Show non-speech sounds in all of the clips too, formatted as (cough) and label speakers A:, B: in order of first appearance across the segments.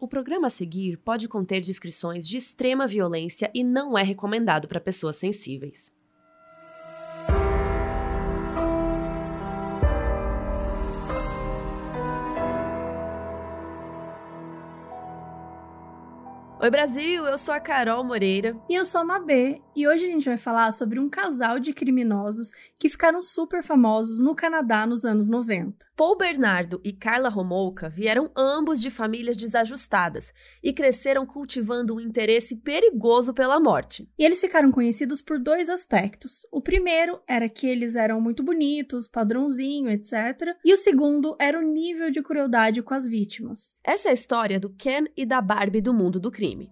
A: O programa a seguir pode conter descrições de extrema violência e não é recomendado para pessoas sensíveis. Oi Brasil, eu sou a Carol Moreira.
B: E eu sou a Mabê, e hoje a gente vai falar sobre um casal de criminosos que ficaram super famosos no Canadá nos anos 90.
A: Paul Bernardo e Carla Romolka vieram ambos de famílias desajustadas e cresceram cultivando um interesse perigoso pela morte.
B: E eles ficaram conhecidos por dois aspectos. O primeiro era que eles eram muito bonitos, padrãozinho, etc. E o segundo era o nível de crueldade com as vítimas.
A: Essa é a história do Ken e da Barbie do mundo do crime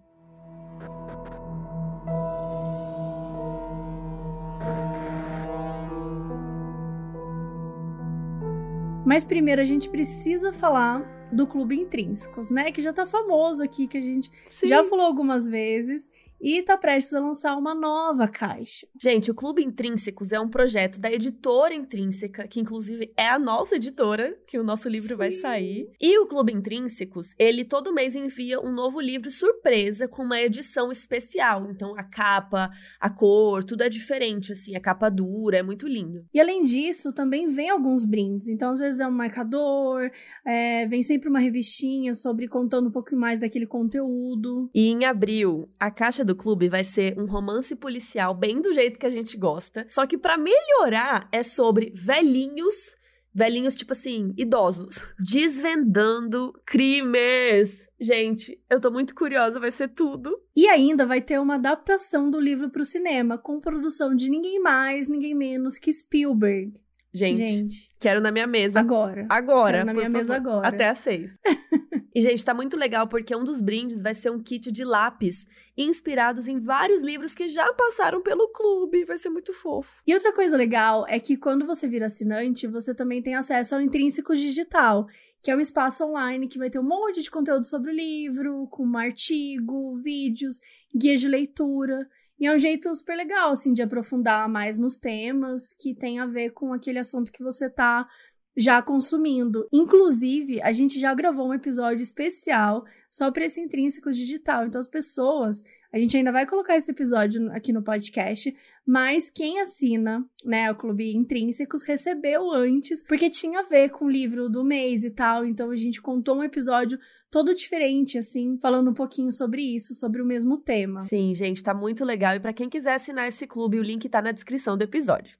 B: Mas primeiro a gente precisa falar do Clube Intrínsecos, né? Que já tá famoso aqui, que a gente Sim. já falou algumas vezes e está prestes a lançar uma nova caixa.
A: Gente, o Clube Intrínsecos é um projeto da editora Intrínseca, que inclusive é a nossa editora, que o nosso livro Sim. vai sair. E o Clube Intrínsecos, ele todo mês envia um novo livro surpresa com uma edição especial. Então a capa, a cor, tudo é diferente, assim, a capa dura, é muito lindo.
B: E além disso, também vem alguns brindes. Então às vezes é um marcador, é, vem sempre uma revistinha sobre contando um pouco mais daquele conteúdo.
A: E em abril, a caixa do clube vai ser um romance policial bem do jeito que a gente gosta. Só que para melhorar é sobre velhinhos velhinhos, tipo assim, idosos, (laughs) desvendando crimes. Gente, eu tô muito curiosa, vai ser tudo.
B: E ainda vai ter uma adaptação do livro pro cinema, com produção de ninguém mais, ninguém menos que Spielberg.
A: Gente, Gente quero na minha mesa.
B: Agora.
A: Agora.
B: Quero na minha favor. mesa agora.
A: Até às seis. (laughs) E, gente, tá muito legal porque um dos brindes vai ser um kit de lápis inspirados em vários livros que já passaram pelo clube. Vai ser muito fofo.
B: E outra coisa legal é que quando você vira assinante, você também tem acesso ao Intrínseco Digital, que é um espaço online que vai ter um monte de conteúdo sobre o livro, com artigo, vídeos, guias de leitura. E é um jeito super legal, assim, de aprofundar mais nos temas que tem a ver com aquele assunto que você tá já consumindo. Inclusive, a gente já gravou um episódio especial só para esse intrínseco digital. Então, as pessoas, a gente ainda vai colocar esse episódio aqui no podcast, mas quem assina, né, o Clube Intrínsecos recebeu antes, porque tinha a ver com o livro do mês e tal. Então, a gente contou um episódio todo diferente, assim, falando um pouquinho sobre isso, sobre o mesmo tema.
A: Sim, gente, tá muito legal. E para quem quiser assinar esse clube, o link tá na descrição do episódio.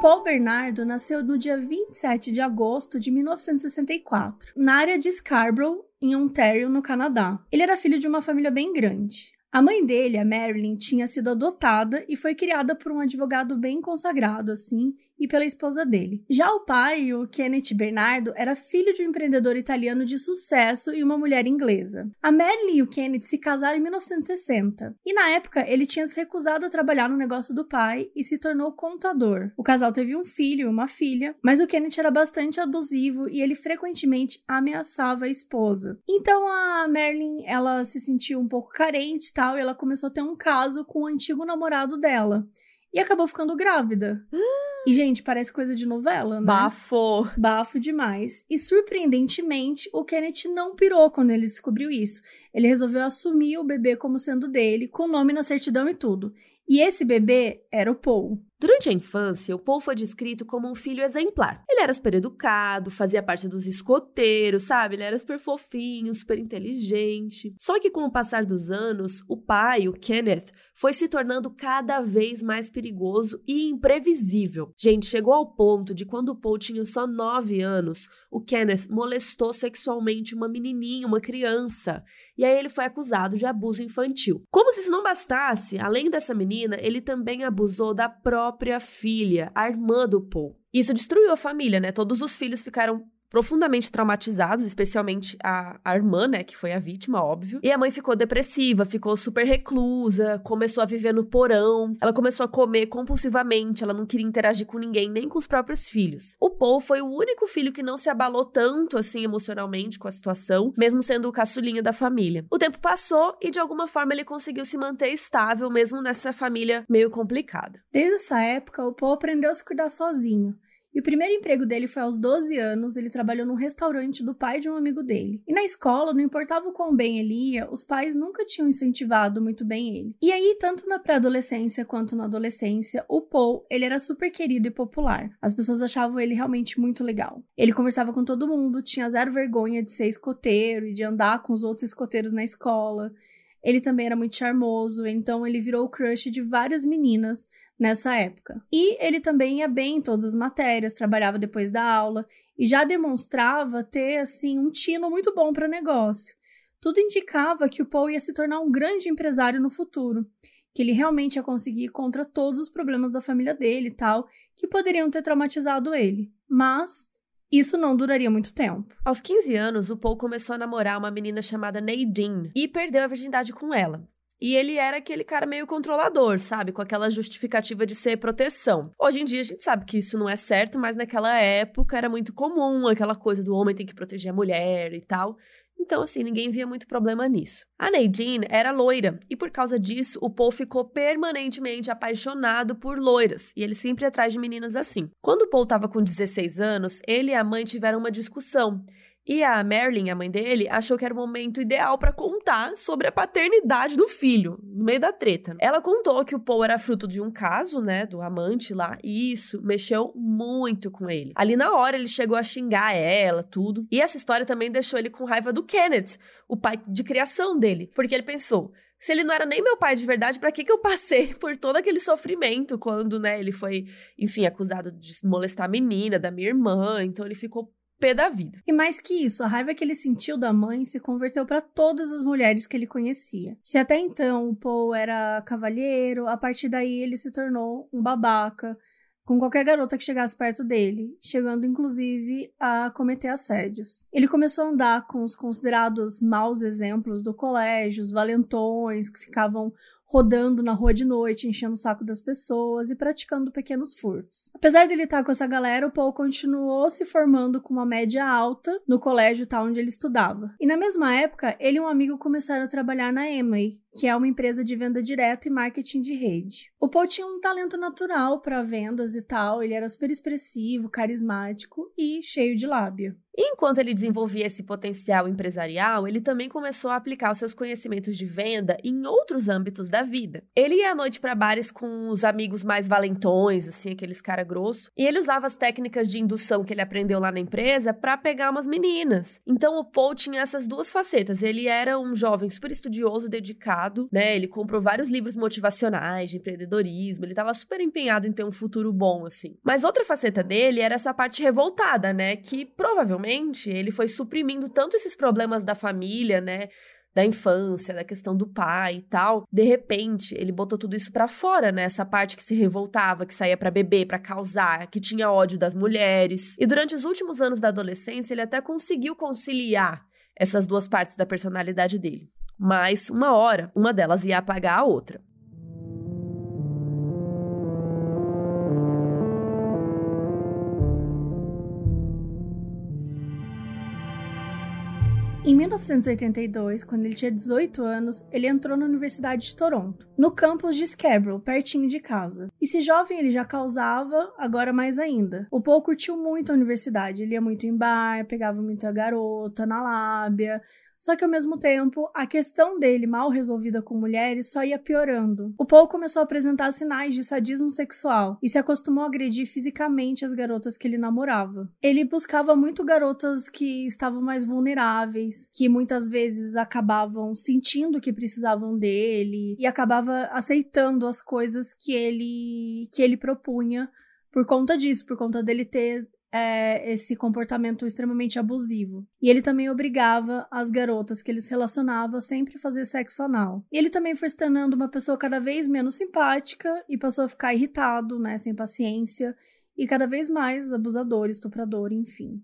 B: Paul Bernardo nasceu no dia 27 de agosto de 1964, na área de Scarborough, em Ontário, no Canadá. Ele era filho de uma família bem grande. A mãe dele, a Marilyn, tinha sido adotada e foi criada por um advogado bem consagrado, assim, e pela esposa dele. Já o pai, o Kenneth Bernardo, era filho de um empreendedor italiano de sucesso e uma mulher inglesa. A Marilyn e o Kenneth se casaram em 1960, e na época ele tinha se recusado a trabalhar no negócio do pai e se tornou contador. O casal teve um filho e uma filha, mas o Kenneth era bastante abusivo e ele frequentemente ameaçava a esposa. Então a Marilyn, ela se sentiu um pouco carente e tal, e ela começou a ter um caso com o antigo namorado dela e acabou ficando grávida. E, gente, parece coisa de novela, né?
A: Bafo!
B: Bafo demais. E, surpreendentemente, o Kenneth não pirou quando ele descobriu isso. Ele resolveu assumir o bebê como sendo dele, com nome na certidão e tudo. E esse bebê era o Paul.
A: Durante a infância, o Paul foi descrito como um filho exemplar. Ele era super educado, fazia parte dos escoteiros, sabe? Ele era super fofinho, super inteligente. Só que com o passar dos anos, o pai, o Kenneth, foi se tornando cada vez mais perigoso e imprevisível. Gente, chegou ao ponto de quando o Paul tinha só 9 anos, o Kenneth molestou sexualmente uma menininha, uma criança. E aí ele foi acusado de abuso infantil. Como se isso não bastasse, além dessa menina, ele também abusou da própria própria filha, a irmã do Paul. Isso destruiu a família, né? Todos os filhos ficaram profundamente traumatizados, especialmente a, a irmã, né, que foi a vítima, óbvio. E a mãe ficou depressiva, ficou super reclusa, começou a viver no porão, ela começou a comer compulsivamente, ela não queria interagir com ninguém, nem com os próprios filhos. O Paul foi o único filho que não se abalou tanto assim emocionalmente com a situação, mesmo sendo o caçulinha da família. O tempo passou e de alguma forma ele conseguiu se manter estável mesmo nessa família meio complicada.
B: Desde essa época, o Paul aprendeu a se cuidar sozinho. E o primeiro emprego dele foi aos 12 anos, ele trabalhou num restaurante do pai de um amigo dele. E na escola, não importava o quão bem ele ia, os pais nunca tinham incentivado muito bem ele. E aí, tanto na pré-adolescência quanto na adolescência, o Paul, ele era super querido e popular. As pessoas achavam ele realmente muito legal. Ele conversava com todo mundo, tinha zero vergonha de ser escoteiro e de andar com os outros escoteiros na escola. Ele também era muito charmoso, então ele virou o crush de várias meninas nessa época. E ele também ia bem em todas as matérias, trabalhava depois da aula e já demonstrava ter assim um tino muito bom para negócio. Tudo indicava que o Paul ia se tornar um grande empresário no futuro, que ele realmente ia conseguir contra todos os problemas da família dele e tal, que poderiam ter traumatizado ele. Mas isso não duraria muito tempo.
A: Aos 15 anos, o Paul começou a namorar uma menina chamada Nadine e perdeu a virgindade com ela. E ele era aquele cara meio controlador, sabe? Com aquela justificativa de ser proteção. Hoje em dia a gente sabe que isso não é certo, mas naquela época era muito comum aquela coisa do homem tem que proteger a mulher e tal. Então, assim, ninguém via muito problema nisso. A Nadine era loira, e por causa disso, o Paul ficou permanentemente apaixonado por loiras, e ele sempre atrás de meninas assim. Quando o Paul estava com 16 anos, ele e a mãe tiveram uma discussão. E a Marilyn, a mãe dele, achou que era o momento ideal para contar sobre a paternidade do filho, no meio da treta. Ela contou que o Paul era fruto de um caso, né, do amante lá, e isso mexeu muito com ele. Ali na hora ele chegou a xingar ela, tudo. E essa história também deixou ele com raiva do Kenneth, o pai de criação dele, porque ele pensou: se ele não era nem meu pai de verdade, para que que eu passei (laughs) por todo aquele sofrimento quando, né, ele foi, enfim, acusado de molestar a menina da minha irmã, então ele ficou pé da vida.
B: E mais que isso, a raiva que ele sentiu da mãe se converteu para todas as mulheres que ele conhecia. Se até então o Paul era cavalheiro, a partir daí ele se tornou um babaca com qualquer garota que chegasse perto dele, chegando inclusive a cometer assédios. Ele começou a andar com os considerados maus exemplos do colégio, os valentões que ficavam rodando na rua de noite, enchendo o saco das pessoas e praticando pequenos furtos. Apesar dele estar com essa galera, o Paul continuou se formando com uma média alta no colégio tal onde ele estudava. E na mesma época, ele e um amigo começaram a trabalhar na Amway, que é uma empresa de venda direta e marketing de rede. O Paul tinha um talento natural para vendas e tal, ele era super expressivo, carismático e cheio de lábia.
A: enquanto ele desenvolvia esse potencial empresarial, ele também começou a aplicar os seus conhecimentos de venda em outros âmbitos da vida. Ele ia à noite para bares com os amigos mais valentões, assim, aqueles cara grosso, e ele usava as técnicas de indução que ele aprendeu lá na empresa para pegar umas meninas. Então o Paul tinha essas duas facetas. Ele era um jovem super estudioso, dedicado, né? Ele comprou vários livros motivacionais de empreendedorismo, ele estava super empenhado em ter um futuro bom, assim. Mas outra faceta dele era essa parte revoltada, né? Que provavelmente ele foi suprimindo tanto esses problemas da família, né? Da infância, da questão do pai e tal. De repente, ele botou tudo isso para fora, né? Essa parte que se revoltava, que saía para beber, para causar, que tinha ódio das mulheres. E durante os últimos anos da adolescência, ele até conseguiu conciliar essas duas partes da personalidade dele. Mas, uma hora, uma delas ia apagar a outra.
B: Em 1982, quando ele tinha 18 anos, ele entrou na Universidade de Toronto, no campus de Scarborough, pertinho de casa. E se jovem ele já causava, agora mais ainda. O Paul curtiu muito a universidade, ele ia muito em bar, pegava muita garota na lábia, só que ao mesmo tempo, a questão dele mal resolvida com mulheres só ia piorando. O Paul começou a apresentar sinais de sadismo sexual e se acostumou a agredir fisicamente as garotas que ele namorava. Ele buscava muito garotas que estavam mais vulneráveis, que muitas vezes acabavam sentindo que precisavam dele e acabava aceitando as coisas que ele que ele propunha por conta disso, por conta dele ter é, esse comportamento extremamente abusivo. E ele também obrigava as garotas que ele se relacionava a sempre fazer sexo anal. E ele também foi se tornando uma pessoa cada vez menos simpática e passou a ficar irritado, né, sem paciência, e cada vez mais abusador, estuprador, enfim.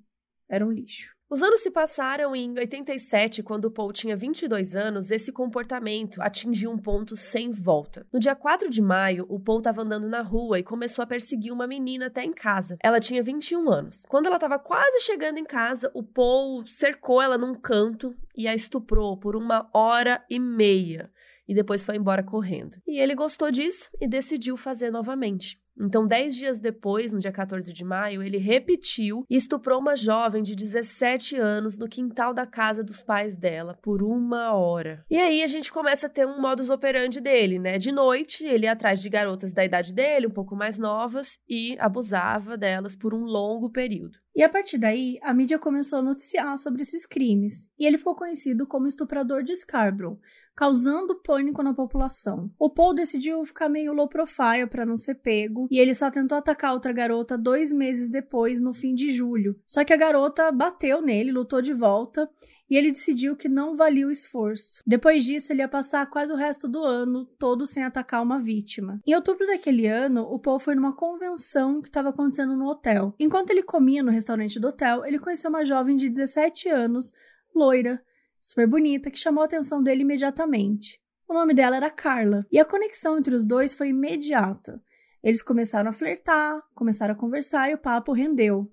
B: Era um lixo.
A: Os anos se passaram e em 87, quando Paul tinha 22 anos, esse comportamento atingiu um ponto sem volta. No dia 4 de maio, o Paul estava andando na rua e começou a perseguir uma menina até em casa. Ela tinha 21 anos. Quando ela estava quase chegando em casa, o Paul cercou ela num canto e a estuprou por uma hora e meia. E depois foi embora correndo. E ele gostou disso e decidiu fazer novamente. Então, dez dias depois, no dia 14 de maio, ele repetiu e estuprou uma jovem de 17 anos no quintal da casa dos pais dela por uma hora. E aí a gente começa a ter um modus operandi dele, né? De noite, ele ia atrás de garotas da idade dele, um pouco mais novas, e abusava delas por um longo período.
B: E a partir daí, a mídia começou a noticiar sobre esses crimes, e ele ficou conhecido como estuprador de Scarborough, causando pânico na população. O Paul decidiu ficar meio low profile para não ser pego, e ele só tentou atacar outra garota dois meses depois, no fim de julho. Só que a garota bateu nele, lutou de volta, e ele decidiu que não valia o esforço. Depois disso, ele ia passar quase o resto do ano todo sem atacar uma vítima. Em outubro daquele ano, o Paul foi numa convenção que estava acontecendo no hotel. Enquanto ele comia no restaurante do hotel, ele conheceu uma jovem de 17 anos, loira, super bonita, que chamou a atenção dele imediatamente. O nome dela era Carla, e a conexão entre os dois foi imediata. Eles começaram a flertar, começaram a conversar e o papo rendeu.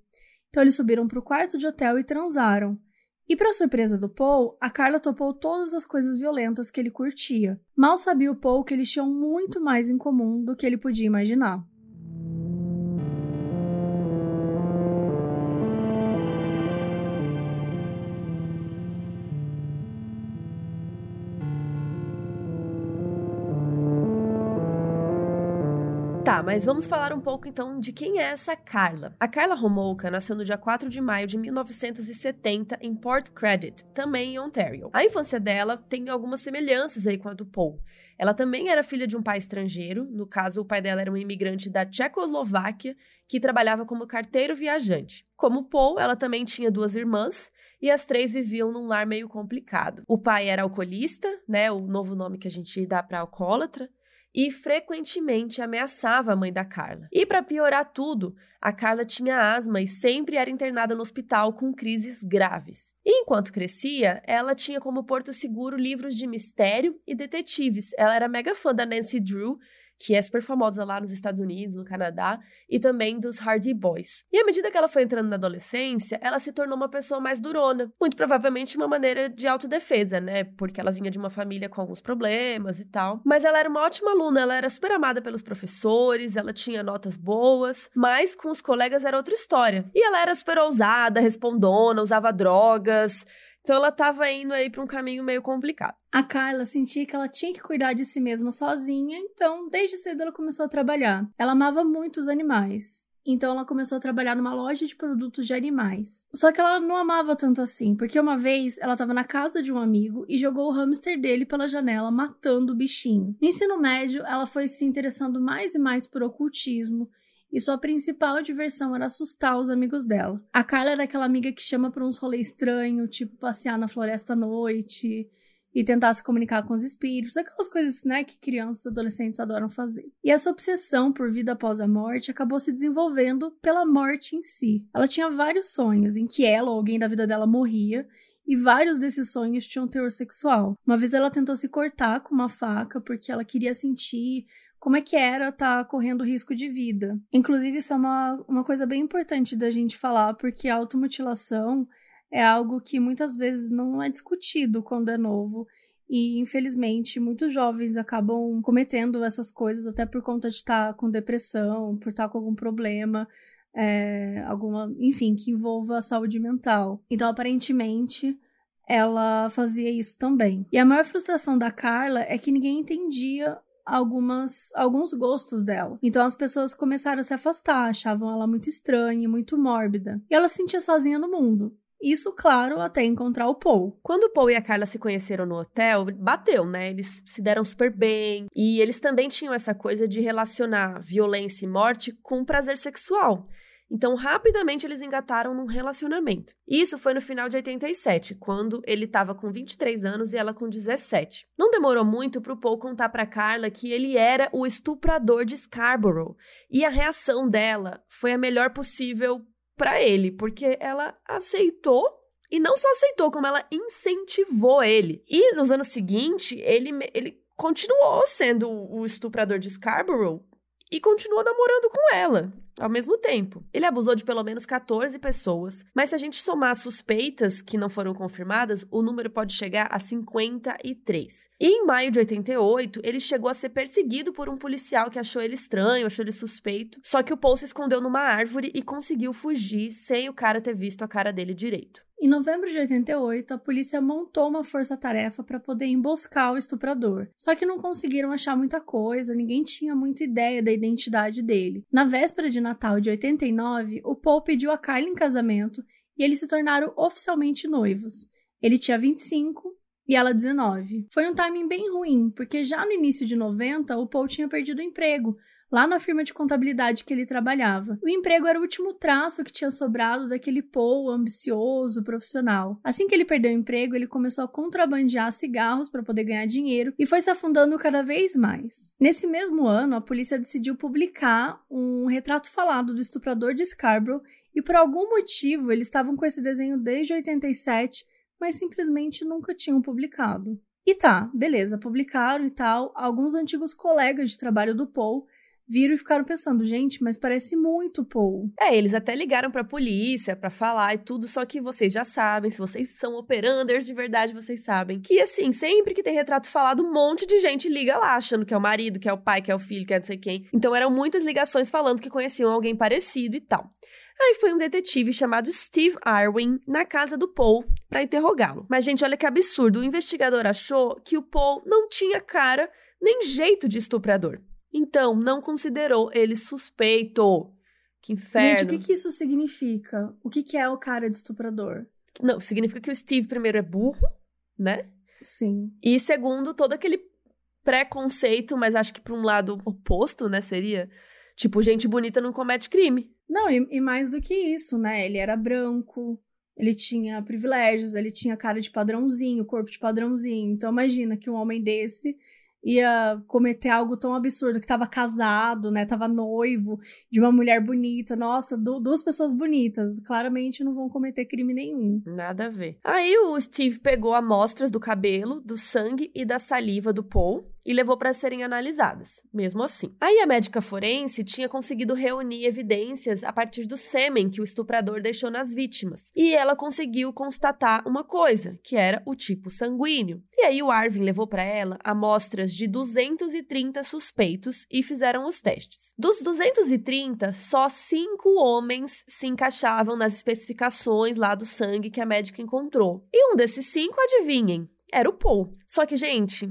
B: Então eles subiram para o quarto de hotel e transaram. E para surpresa do Paul, a Carla topou todas as coisas violentas que ele curtia. Mal sabia o Paul que eles tinham muito mais em comum do que ele podia imaginar.
A: Tá, mas vamos falar um pouco então de quem é essa Carla. A Carla Homolka nasceu no dia 4 de maio de 1970 em Port Credit, também em Ontario. A infância dela tem algumas semelhanças aí com a do Paul. Ela também era filha de um pai estrangeiro, no caso o pai dela era um imigrante da Tchecoslováquia que trabalhava como carteiro viajante. Como Paul, ela também tinha duas irmãs e as três viviam num lar meio complicado. O pai era alcoolista, né, o novo nome que a gente dá para alcoólatra, e frequentemente ameaçava a mãe da Carla. E para piorar tudo, a Carla tinha asma e sempre era internada no hospital com crises graves. E enquanto crescia, ela tinha como porto seguro livros de mistério e detetives. Ela era mega fã da Nancy Drew que é super famosa lá nos Estados Unidos, no Canadá, e também dos Hardy Boys. E à medida que ela foi entrando na adolescência, ela se tornou uma pessoa mais durona, muito provavelmente uma maneira de autodefesa, né? Porque ela vinha de uma família com alguns problemas e tal. Mas ela era uma ótima aluna, ela era super amada pelos professores, ela tinha notas boas, mas com os colegas era outra história. E ela era super ousada, respondona, usava drogas, então ela estava indo aí para um caminho meio complicado.
B: A Carla sentia que ela tinha que cuidar de si mesma sozinha, então desde cedo ela começou a trabalhar. Ela amava muito os animais. Então ela começou a trabalhar numa loja de produtos de animais. Só que ela não amava tanto assim, porque uma vez ela estava na casa de um amigo e jogou o hamster dele pela janela, matando o bichinho. No ensino médio, ela foi se interessando mais e mais por ocultismo e sua principal diversão era assustar os amigos dela. A Carla era aquela amiga que chama para uns rolês estranhos, tipo passear na floresta à noite e tentar se comunicar com os espíritos, aquelas coisas, né, que crianças e adolescentes adoram fazer. E essa obsessão por vida após a morte acabou se desenvolvendo pela morte em si. Ela tinha vários sonhos em que ela ou alguém da vida dela morria e vários desses sonhos tinham teor sexual. Uma vez ela tentou se cortar com uma faca porque ela queria sentir como é que era estar tá correndo risco de vida. Inclusive, isso é uma, uma coisa bem importante da gente falar, porque a automutilação é algo que muitas vezes não é discutido quando é novo. E, infelizmente, muitos jovens acabam cometendo essas coisas até por conta de estar tá com depressão, por estar tá com algum problema, é, alguma, enfim, que envolva a saúde mental. Então, aparentemente, ela fazia isso também. E a maior frustração da Carla é que ninguém entendia algumas alguns gostos dela. Então as pessoas começaram a se afastar, achavam ela muito estranha, muito mórbida. E ela se sentia sozinha no mundo. Isso, claro, até encontrar o Paul.
A: Quando o Paul e a Carla se conheceram no hotel, bateu, né? Eles se deram super bem. E eles também tinham essa coisa de relacionar violência e morte com prazer sexual. Então, rapidamente eles engataram num relacionamento. Isso foi no final de 87, quando ele estava com 23 anos e ela com 17. Não demorou muito para o Paul contar para Carla que ele era o estuprador de Scarborough, e a reação dela foi a melhor possível para ele, porque ela aceitou e não só aceitou, como ela incentivou ele. E nos anos seguintes, ele, ele continuou sendo o estuprador de Scarborough e continuou namorando com ela ao mesmo tempo. Ele abusou de pelo menos 14 pessoas, mas se a gente somar suspeitas que não foram confirmadas, o número pode chegar a 53. E em maio de 88, ele chegou a ser perseguido por um policial que achou ele estranho, achou ele suspeito, só que o Paul se escondeu numa árvore e conseguiu fugir sem o cara ter visto a cara dele direito.
B: Em novembro de 88, a polícia montou uma força-tarefa para poder emboscar o estuprador. Só que não conseguiram achar muita coisa, ninguém tinha muita ideia da identidade dele. Na véspera de Natal de 89, o Paul pediu a Carla em casamento e eles se tornaram oficialmente noivos. Ele tinha 25 e ela 19. Foi um timing bem ruim, porque já no início de 90 o Paul tinha perdido o emprego, lá na firma de contabilidade que ele trabalhava. O emprego era o último traço que tinha sobrado daquele Paul ambicioso, profissional. Assim que ele perdeu o emprego, ele começou a contrabandear cigarros para poder ganhar dinheiro e foi se afundando cada vez mais. Nesse mesmo ano, a polícia decidiu publicar um retrato falado do estuprador de Scarborough e por algum motivo eles estavam com esse desenho desde 87, mas simplesmente nunca tinham publicado. E tá, beleza, publicaram e tal. Alguns antigos colegas de trabalho do Paul viram e ficaram pensando, gente, mas parece muito Paul.
A: É, eles até ligaram pra polícia para falar e tudo, só que vocês já sabem, se vocês são operanders de verdade, vocês sabem que assim, sempre que tem retrato falado, um monte de gente liga lá, achando que é o marido, que é o pai, que é o filho, que é não sei quem. Então eram muitas ligações falando que conheciam alguém parecido e tal. Aí foi um detetive chamado Steve Irwin na casa do Paul para interrogá-lo. Mas, gente, olha que absurdo. O investigador achou que o Paul não tinha cara nem jeito de estuprador. Então, não considerou ele suspeito. Que inferno.
B: Gente, o que, que isso significa? O que, que é o cara de estuprador?
A: Não, significa que o Steve, primeiro, é burro, né?
B: Sim.
A: E segundo, todo aquele preconceito, mas acho que para um lado oposto, né? Seria. Tipo, gente bonita não comete crime.
B: Não, e, e mais do que isso, né? Ele era branco, ele tinha privilégios, ele tinha cara de padrãozinho, corpo de padrãozinho. Então imagina que um homem desse ia cometer algo tão absurdo, que tava casado, né? Tava noivo de uma mulher bonita. Nossa, duas pessoas bonitas. Claramente não vão cometer crime nenhum.
A: Nada a ver. Aí o Steve pegou amostras do cabelo, do sangue e da saliva do Paul e levou para serem analisadas, mesmo assim. Aí a médica forense tinha conseguido reunir evidências a partir do sêmen que o estuprador deixou nas vítimas, e ela conseguiu constatar uma coisa, que era o tipo sanguíneo. E aí o Arvin levou para ela amostras de 230 suspeitos e fizeram os testes. Dos 230, só cinco homens se encaixavam nas especificações lá do sangue que a médica encontrou. E um desses cinco, adivinhem, era o Paul. Só que, gente,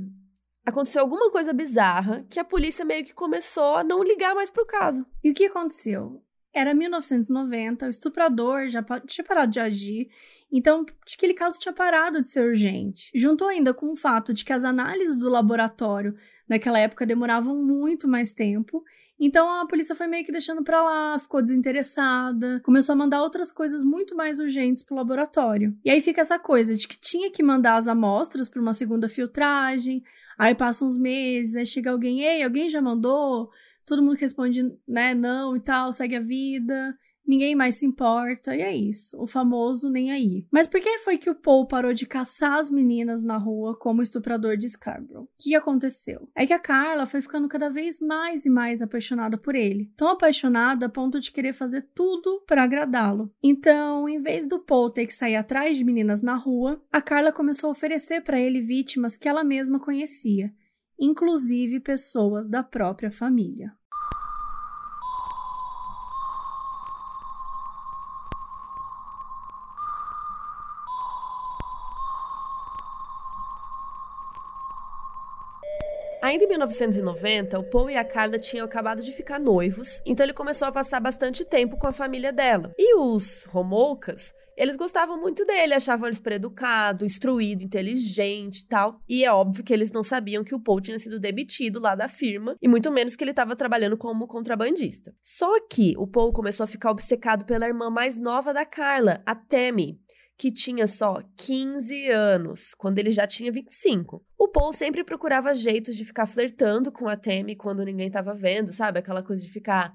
A: aconteceu alguma coisa bizarra que a polícia meio que começou a não ligar mais pro caso.
B: E o que aconteceu? Era 1990, o estuprador já tinha parado de agir, então aquele caso tinha parado de ser urgente. Juntou ainda com o fato de que as análises do laboratório naquela época demoravam muito mais tempo, então a polícia foi meio que deixando para lá, ficou desinteressada, começou a mandar outras coisas muito mais urgentes pro laboratório. E aí fica essa coisa de que tinha que mandar as amostras para uma segunda filtragem, Aí passam uns meses, aí chega alguém, ei, alguém já mandou? Todo mundo responde, né, não e tal, segue a vida ninguém mais se importa, e é isso. O famoso nem aí. Mas por que foi que o Paul parou de caçar as meninas na rua como estuprador de Scarborough? O que aconteceu? É que a Carla foi ficando cada vez mais e mais apaixonada por ele. Tão apaixonada a ponto de querer fazer tudo para agradá-lo. Então, em vez do Paul ter que sair atrás de meninas na rua, a Carla começou a oferecer para ele vítimas que ela mesma conhecia, inclusive pessoas da própria família.
A: Ainda em 1990, o Paul e a Carla tinham acabado de ficar noivos, então ele começou a passar bastante tempo com a família dela. E os Romoucas, eles gostavam muito dele, achavam ele super educado, instruído, inteligente e tal. E é óbvio que eles não sabiam que o Paul tinha sido demitido lá da firma, e muito menos que ele estava trabalhando como contrabandista. Só que o Paul começou a ficar obcecado pela irmã mais nova da Carla, a Tammy que tinha só 15 anos, quando ele já tinha 25. O Paul sempre procurava jeitos de ficar flertando com a Tammy quando ninguém estava vendo, sabe? Aquela coisa de ficar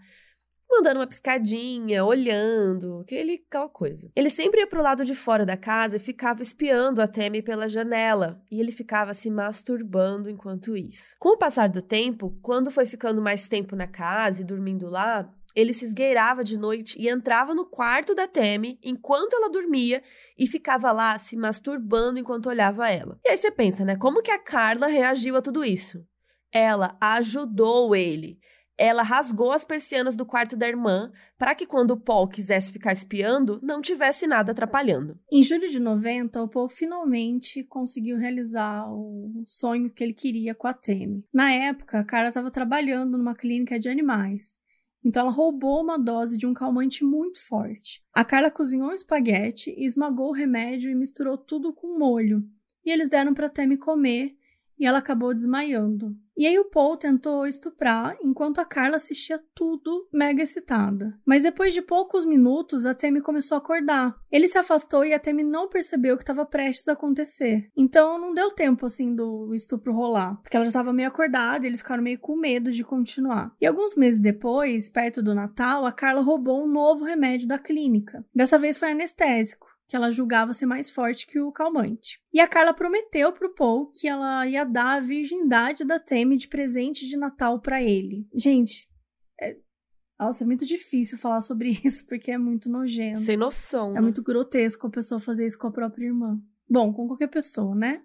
A: mandando uma piscadinha, olhando, aquele, aquela coisa. Ele sempre ia pro lado de fora da casa e ficava espiando a Temi pela janela, e ele ficava se masturbando enquanto isso. Com o passar do tempo, quando foi ficando mais tempo na casa e dormindo lá, ele se esgueirava de noite e entrava no quarto da Temi enquanto ela dormia e ficava lá se masturbando enquanto olhava ela. E aí você pensa, né? Como que a Carla reagiu a tudo isso? Ela ajudou ele. Ela rasgou as persianas do quarto da irmã para que quando o Paul quisesse ficar espiando, não tivesse nada atrapalhando.
B: Em julho de 90, o Paul finalmente conseguiu realizar o sonho que ele queria com a Temi. Na época, a Carla estava trabalhando numa clínica de animais então ela roubou uma dose de um calmante muito forte. A Carla cozinhou um espaguete, esmagou o remédio e misturou tudo com molho. E eles deram para Temi comer e ela acabou desmaiando. E aí o Paul tentou estuprar enquanto a Carla assistia tudo mega excitada. Mas depois de poucos minutos, a Temi começou a acordar. Ele se afastou e a Temi não percebeu o que estava prestes a acontecer. Então não deu tempo assim do estupro rolar, porque ela já estava meio acordada e eles ficaram meio com medo de continuar. E alguns meses depois, perto do Natal, a Carla roubou um novo remédio da clínica. Dessa vez foi anestésico que ela julgava ser mais forte que o calmante. E a Carla prometeu pro Paul que ela ia dar a virgindade da Temi de presente de Natal para ele. Gente, é... Nossa, é muito difícil falar sobre (laughs) isso porque é muito nojento.
A: Sem noção.
B: É
A: né?
B: muito grotesco a pessoa fazer isso com a própria irmã. Bom, com qualquer pessoa, né?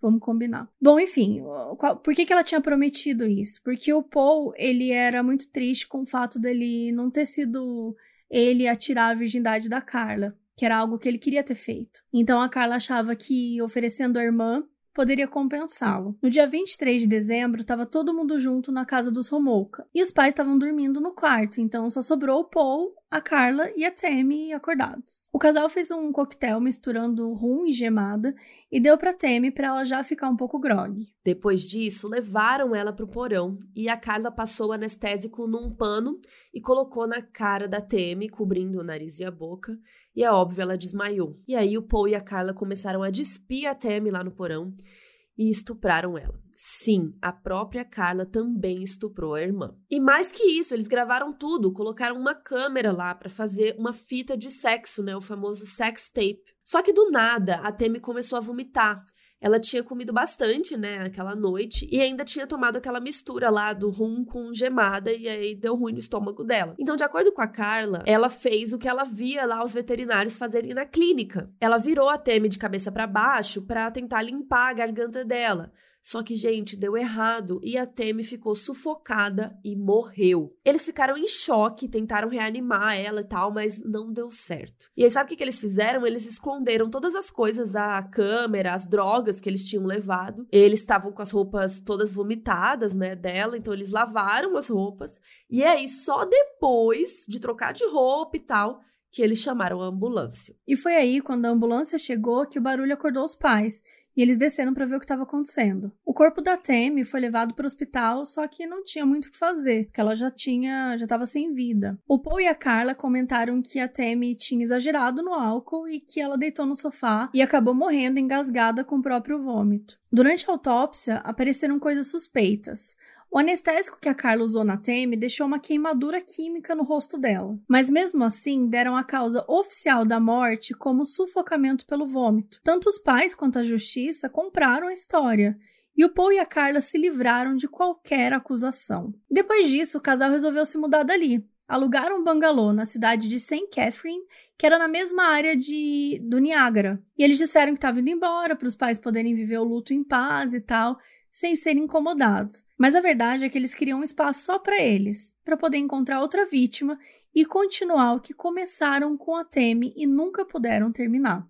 B: Vamos combinar. Bom, enfim, qual, por que, que ela tinha prometido isso? Porque o Paul, ele era muito triste com o fato dele não ter sido ele a tirar a virgindade da Carla que era algo que ele queria ter feito. Então a Carla achava que oferecendo a irmã poderia compensá-lo. No dia 23 de dezembro, estava todo mundo junto na casa dos Romolka. E os pais estavam dormindo no quarto, então só sobrou o Paul, a Carla e a Temi acordados. O casal fez um coquetel misturando rum e gemada e deu para Temi para ela já ficar um pouco grog.
A: Depois disso, levaram ela para o porão e a Carla passou o anestésico num pano e colocou na cara da Temi, cobrindo o nariz e a boca. E é óbvio, ela desmaiou. E aí o Paul e a Carla começaram a despir a Tammy lá no porão e estupraram ela. Sim, a própria Carla também estuprou a irmã. E mais que isso, eles gravaram tudo, colocaram uma câmera lá para fazer uma fita de sexo, né, o famoso sex tape. Só que do nada, a Temi começou a vomitar ela tinha comido bastante, né, aquela noite, e ainda tinha tomado aquela mistura lá do rum com gemada, e aí deu ruim no estômago dela. Então, de acordo com a Carla, ela fez o que ela via lá os veterinários fazerem na clínica. Ela virou a Temi de cabeça para baixo para tentar limpar a garganta dela. Só que, gente, deu errado e a Temi ficou sufocada e morreu. Eles ficaram em choque, tentaram reanimar ela e tal, mas não deu certo. E aí, sabe o que, que eles fizeram? Eles esconderam todas as coisas, a câmera, as drogas que eles tinham levado. Eles estavam com as roupas todas vomitadas, né, dela, então eles lavaram as roupas. E aí, só depois de trocar de roupa e tal, que eles chamaram a ambulância.
B: E foi aí, quando a ambulância chegou, que o barulho acordou os pais e eles desceram para ver o que estava acontecendo. O corpo da Temi foi levado para o hospital, só que não tinha muito o que fazer, porque ela já tinha, já estava sem vida. O Paul e a Carla comentaram que a Temi tinha exagerado no álcool e que ela deitou no sofá e acabou morrendo engasgada com o próprio vômito. Durante a autópsia, apareceram coisas suspeitas. O anestésico que a Carla usou na Temi deixou uma queimadura química no rosto dela. Mas mesmo assim, deram a causa oficial da morte como sufocamento pelo vômito. Tanto os pais quanto a justiça compraram a história. E o Paul e a Carla se livraram de qualquer acusação. Depois disso, o casal resolveu se mudar dali. Alugaram um bangalô na cidade de St. Catherine, que era na mesma área de, do Niágara. E eles disseram que estavam indo embora para os pais poderem viver o luto em paz e tal sem serem incomodados. Mas a verdade é que eles queriam um espaço só para eles, para poder encontrar outra vítima e continuar o que começaram com a Temi e nunca puderam terminar.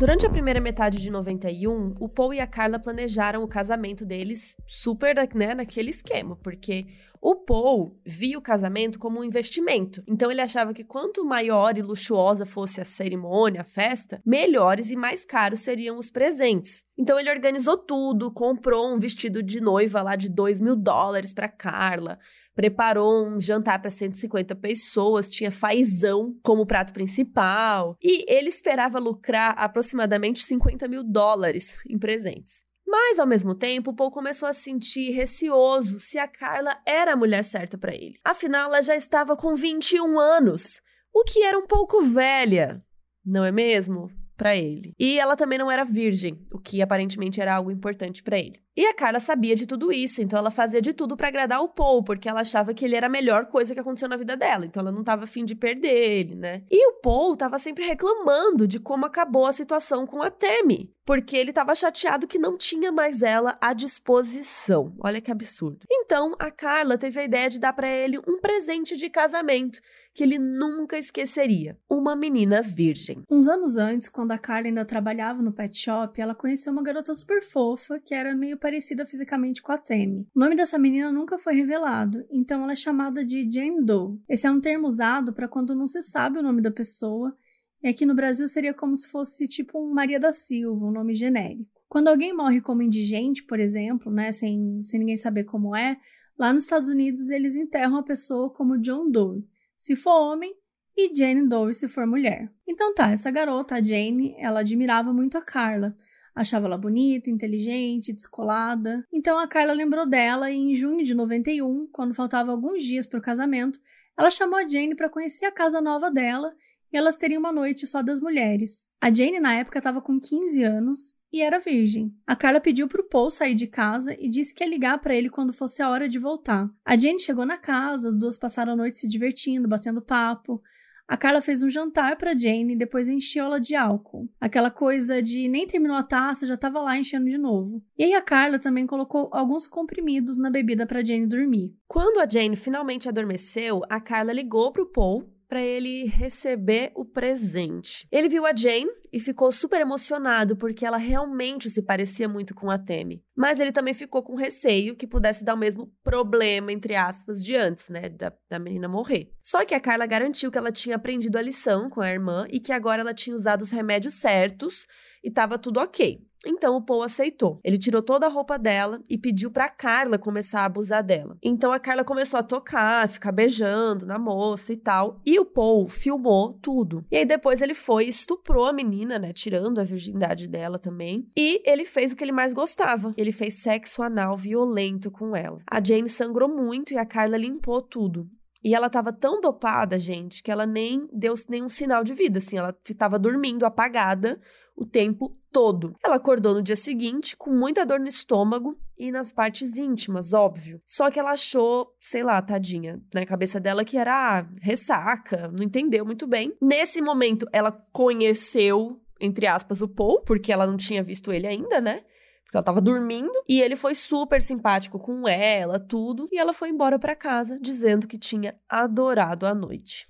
A: Durante a primeira metade de 91, o Paul e a Carla planejaram o casamento deles super né, naquele esquema, porque o Paul via o casamento como um investimento. Então ele achava que quanto maior e luxuosa fosse a cerimônia, a festa, melhores e mais caros seriam os presentes. Então ele organizou tudo, comprou um vestido de noiva lá de 2 mil dólares para Carla, preparou um jantar para 150 pessoas, tinha fazão como prato principal, e ele esperava lucrar aproximadamente 50 mil dólares em presentes. Mas, ao mesmo tempo, Paul começou a sentir receoso se a Carla era a mulher certa para ele. Afinal, ela já estava com 21 anos, o que era um pouco velha, não é mesmo? Para ele. E ela também não era virgem, o que aparentemente era algo importante para ele. E a Carla sabia de tudo isso, então ela fazia de tudo para agradar o Paul, porque ela achava que ele era a melhor coisa que aconteceu na vida dela, então ela não tava afim de perder ele, né? E o Paul tava sempre reclamando de como acabou a situação com a Temi, porque ele tava chateado que não tinha mais ela à disposição. Olha que absurdo. Então a Carla teve a ideia de dar para ele um presente de casamento que ele nunca esqueceria: uma menina virgem.
B: Uns anos antes, quando a Carla ainda trabalhava no pet shop, ela conheceu uma garota super fofa que era meio parecida fisicamente com a Temi. O nome dessa menina nunca foi revelado, então ela é chamada de Jane Doe. Esse é um termo usado para quando não se sabe o nome da pessoa, e aqui no Brasil seria como se fosse tipo um Maria da Silva, um nome genérico. Quando alguém morre como indigente, por exemplo, né, sem, sem ninguém saber como é, lá nos Estados Unidos eles enterram a pessoa como John Doe, se for homem, e Jane Doe se for mulher. Então tá, essa garota, a Jane, ela admirava muito a Carla, Achava ela bonita, inteligente, descolada. Então a Carla lembrou dela e em junho de 91, quando faltava alguns dias para o casamento, ela chamou a Jane para conhecer a casa nova dela e elas teriam uma noite só das mulheres. A Jane na época estava com 15 anos e era virgem. A Carla pediu para o Paul sair de casa e disse que ia ligar para ele quando fosse a hora de voltar. A Jane chegou na casa, as duas passaram a noite se divertindo, batendo papo. A Carla fez um jantar para Jane e depois encheu ela de álcool. Aquela coisa de nem terminou a taça, já estava lá enchendo de novo. E aí a Carla também colocou alguns comprimidos na bebida para Jane dormir.
A: Quando a Jane finalmente adormeceu, a Carla ligou pro Paul para ele receber o presente. Ele viu a Jane e ficou super emocionado porque ela realmente se parecia muito com a Temi. Mas ele também ficou com receio que pudesse dar o mesmo problema, entre aspas, de antes, né? Da, da menina morrer. Só que a Carla garantiu que ela tinha aprendido a lição com a irmã e que agora ela tinha usado os remédios certos e estava tudo ok. Então o Paul aceitou. Ele tirou toda a roupa dela e pediu para Carla começar a abusar dela. Então a Carla começou a tocar, ficar beijando na moça e tal. E o Paul filmou tudo. E aí depois ele foi estuprou a menina, né, tirando a virgindade dela também. E ele fez o que ele mais gostava. Ele fez sexo anal violento com ela. A Jane sangrou muito e a Carla limpou tudo. E ela tava tão dopada, gente, que ela nem deu nenhum sinal de vida, assim, ela tava dormindo apagada o tempo todo. Ela acordou no dia seguinte com muita dor no estômago e nas partes íntimas, óbvio. Só que ela achou, sei lá, tadinha, na cabeça dela que era ressaca, não entendeu muito bem. Nesse momento, ela conheceu, entre aspas, o Paul, porque ela não tinha visto ele ainda, né? Ela tava dormindo e ele foi super simpático com ela, tudo, e ela foi embora para casa dizendo que tinha adorado a noite.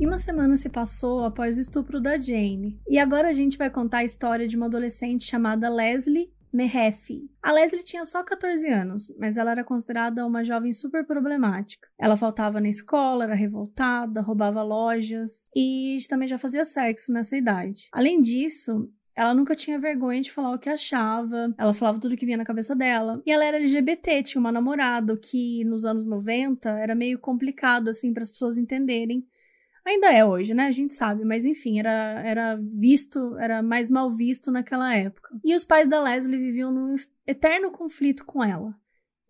B: E uma semana se passou após o estupro da Jane. E agora a gente vai contar a história de uma adolescente chamada Leslie Mehefi. A Leslie tinha só 14 anos, mas ela era considerada uma jovem super problemática. Ela faltava na escola, era revoltada, roubava lojas e também já fazia sexo nessa idade. Além disso, ela nunca tinha vergonha de falar o que achava, ela falava tudo que vinha na cabeça dela. E ela era LGBT, tinha uma namorada, que nos anos 90 era meio complicado assim para as pessoas entenderem Ainda é hoje, né? A gente sabe, mas enfim, era, era visto, era mais mal visto naquela época. E os pais da Leslie viviam num eterno conflito com ela.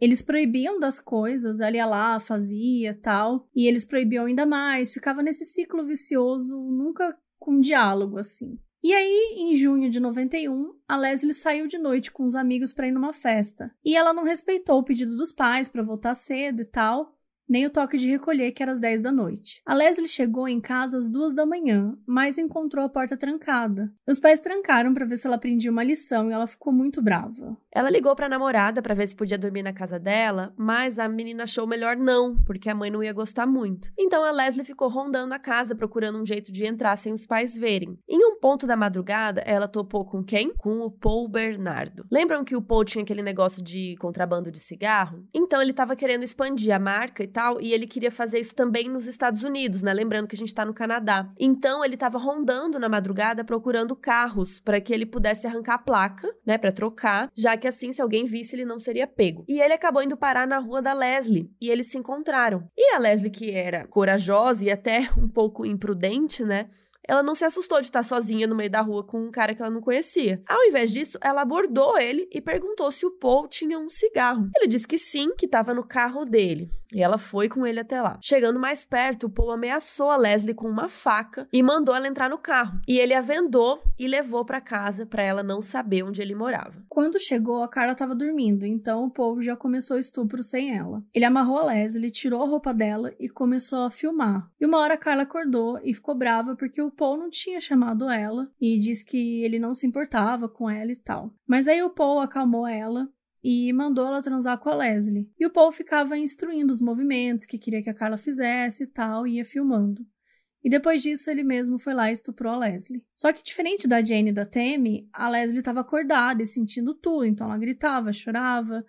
B: Eles proibiam das coisas, ela ia lá, fazia tal, e eles proibiam ainda mais, ficava nesse ciclo vicioso, nunca com diálogo assim. E aí, em junho de 91, a Leslie saiu de noite com os amigos para ir numa festa. E ela não respeitou o pedido dos pais para voltar cedo e tal, nem o toque de recolher, que era às 10 da noite. A Leslie chegou em casa às duas da manhã, mas encontrou a porta trancada. Os pais trancaram para ver se ela aprendia uma lição e ela ficou muito brava.
A: Ela ligou para a namorada para ver se podia dormir na casa dela, mas a menina achou melhor não, porque a mãe não ia gostar muito. Então a Leslie ficou rondando a casa procurando um jeito de entrar sem os pais verem. Em um ponto da madrugada, ela topou com quem? Com o Paul Bernardo. Lembram que o Paul tinha aquele negócio de contrabando de cigarro? Então ele estava querendo expandir a marca e tal, e ele queria fazer isso também nos Estados Unidos, né? Lembrando que a gente tá no Canadá. Então ele tava rondando na madrugada procurando carros para que ele pudesse arrancar a placa, né, para trocar, já que assim se alguém visse ele não seria pego. E ele acabou indo parar na rua da Leslie e eles se encontraram. E a Leslie que era corajosa e até (laughs) um pouco imprudente, né? ela não se assustou de estar sozinha no meio da rua com um cara que ela não conhecia. Ao invés disso, ela abordou ele e perguntou se o Paul tinha um cigarro. Ele disse que sim, que estava no carro dele. E ela foi com ele até lá. Chegando mais perto, o Paul ameaçou a Leslie com uma faca e mandou ela entrar no carro. E ele a vendou e levou para casa para ela não saber onde ele morava.
B: Quando chegou, a Carla estava dormindo, então o Paul já começou o estupro sem ela. Ele amarrou a Leslie, tirou a roupa dela e começou a filmar. E uma hora a Carla acordou e ficou brava porque o Paul não tinha chamado ela e disse que ele não se importava com ela e tal. Mas aí o Paul acalmou ela e mandou ela transar com a Leslie. E o Paul ficava instruindo os movimentos que queria que a Carla fizesse e tal, e ia filmando. E depois disso, ele mesmo foi lá e estuprou a Leslie. Só que, diferente da Jane e da Tammy, a Leslie estava acordada e sentindo tudo, então ela gritava, chorava.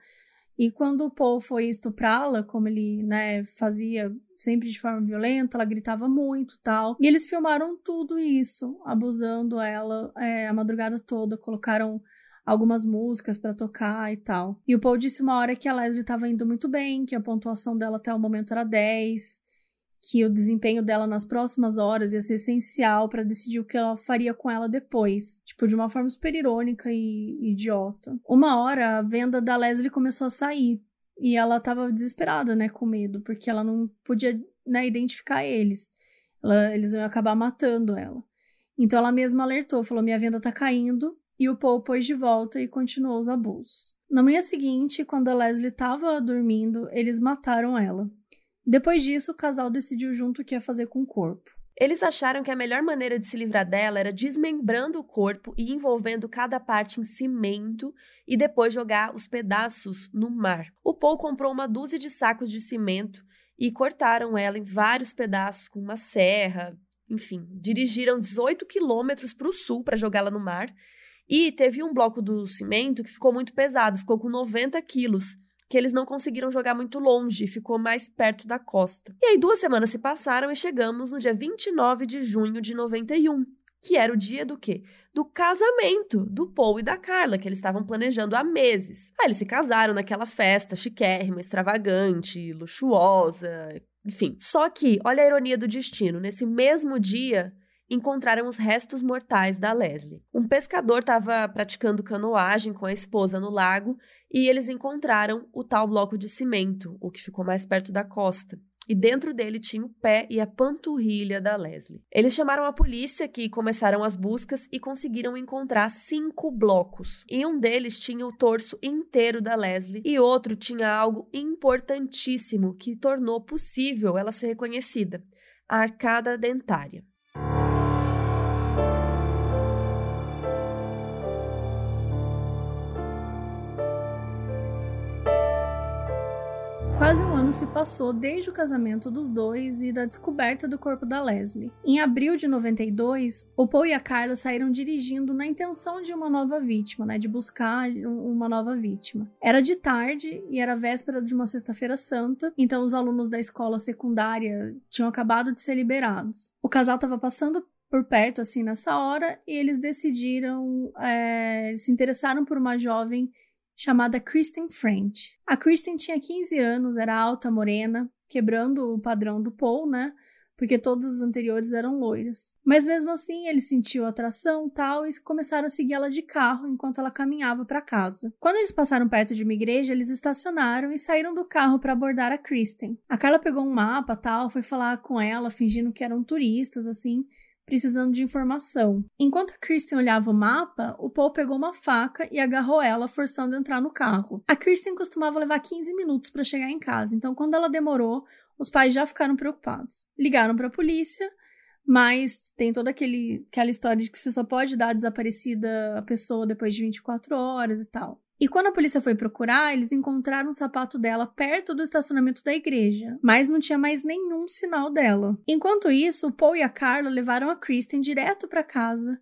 B: E quando o Paul foi estuprá-la, como ele né, fazia sempre de forma violenta, ela gritava muito tal. E eles filmaram tudo isso, abusando ela é, a madrugada toda, colocaram algumas músicas para tocar e tal. E o Paul disse uma hora que a Leslie estava indo muito bem, que a pontuação dela até o momento era 10, que o desempenho dela nas próximas horas ia ser essencial para decidir o que ela faria com ela depois, tipo de uma forma super irônica e idiota. Uma hora a venda da Leslie começou a sair e ela estava desesperada, né, com medo, porque ela não podia, né, identificar eles. Ela, eles iam acabar matando ela. Então ela mesma alertou, falou: "Minha venda tá caindo, e o Paul pôs de volta e continuou os abusos. Na manhã seguinte, quando a Leslie estava dormindo, eles mataram ela. Depois disso, o casal decidiu junto o que ia fazer com o corpo.
A: Eles acharam que a melhor maneira de se livrar dela era desmembrando o corpo e envolvendo cada parte em cimento e depois jogar os pedaços no mar. O Paul comprou uma dúzia de sacos de cimento e cortaram ela em vários pedaços com uma serra. Enfim, dirigiram 18 quilômetros para o sul para jogá-la no mar e teve um bloco do cimento que ficou muito pesado, ficou com 90 quilos, que eles não conseguiram jogar muito longe, ficou mais perto da costa. E aí duas semanas se passaram e chegamos no dia 29 de junho de 91, que era o dia do quê? Do casamento do Paul e da Carla, que eles estavam planejando há meses. Aí eles se casaram naquela festa chiquérrima, extravagante, luxuosa, enfim. Só que, olha a ironia do destino, nesse mesmo dia, encontraram os restos mortais da Leslie. Um pescador estava praticando canoagem com a esposa no lago e eles encontraram o tal bloco de cimento, o que ficou mais perto da costa. E dentro dele tinha o pé e a panturrilha da Leslie. Eles chamaram a polícia, que começaram as buscas e conseguiram encontrar cinco blocos. E um deles tinha o torso inteiro da Leslie, e outro tinha algo importantíssimo que tornou possível ela ser reconhecida: a arcada dentária.
B: Ano se passou desde o casamento dos dois e da descoberta do corpo da Leslie. Em abril de 92, o Paul e a Carla saíram dirigindo na intenção de uma nova vítima, né, de buscar uma nova vítima. Era de tarde e era véspera de uma sexta-feira santa, então os alunos da escola secundária tinham acabado de ser liberados. O casal estava passando por perto assim nessa hora e eles decidiram é, se interessaram por uma jovem chamada Kristen French. A Kristen tinha 15 anos, era alta, morena, quebrando o padrão do Paul, né? Porque todas as anteriores eram loiras. Mas mesmo assim, ele sentiu atração tal e começaram a seguir ela de carro enquanto ela caminhava para casa. Quando eles passaram perto de uma igreja, eles estacionaram e saíram do carro para abordar a Kristen. A Carla pegou um mapa tal, foi falar com ela, fingindo que eram turistas, assim, precisando de informação. Enquanto Kristen olhava o mapa, o Paul pegou uma faca e agarrou ela, forçando a entrar no carro. A Kristen costumava levar 15 minutos para chegar em casa, então quando ela demorou, os pais já ficaram preocupados. Ligaram para a polícia, mas tem toda aquele, aquela história de que você só pode dar desaparecida a pessoa depois de 24 horas e tal. E quando a polícia foi procurar, eles encontraram o sapato dela perto do estacionamento da igreja, mas não tinha mais nenhum sinal dela. Enquanto isso, Paul e a Carla levaram a Kristen direto para casa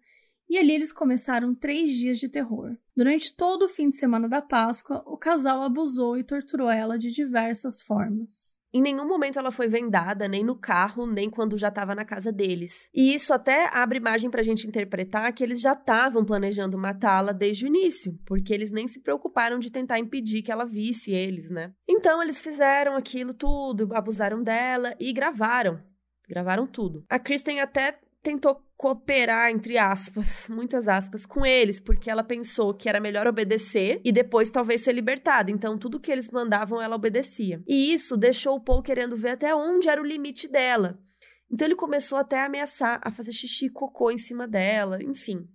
B: e ali eles começaram três dias de terror. Durante todo o fim de semana da Páscoa, o casal abusou e torturou ela de diversas formas.
A: Em nenhum momento ela foi vendada, nem no carro, nem quando já estava na casa deles. E isso até abre margem para a gente interpretar que eles já estavam planejando matá-la desde o início, porque eles nem se preocuparam de tentar impedir que ela visse eles, né? Então eles fizeram aquilo tudo, abusaram dela e gravaram. Gravaram tudo. A Kristen até tentou cooperar, entre aspas, (laughs) muitas aspas, com eles, porque ela pensou que era melhor obedecer e depois talvez ser libertada. Então, tudo que eles mandavam, ela obedecia. E isso deixou o Paul querendo ver até onde era o limite dela. Então, ele começou até a ameaçar, a fazer xixi e cocô em cima dela, enfim.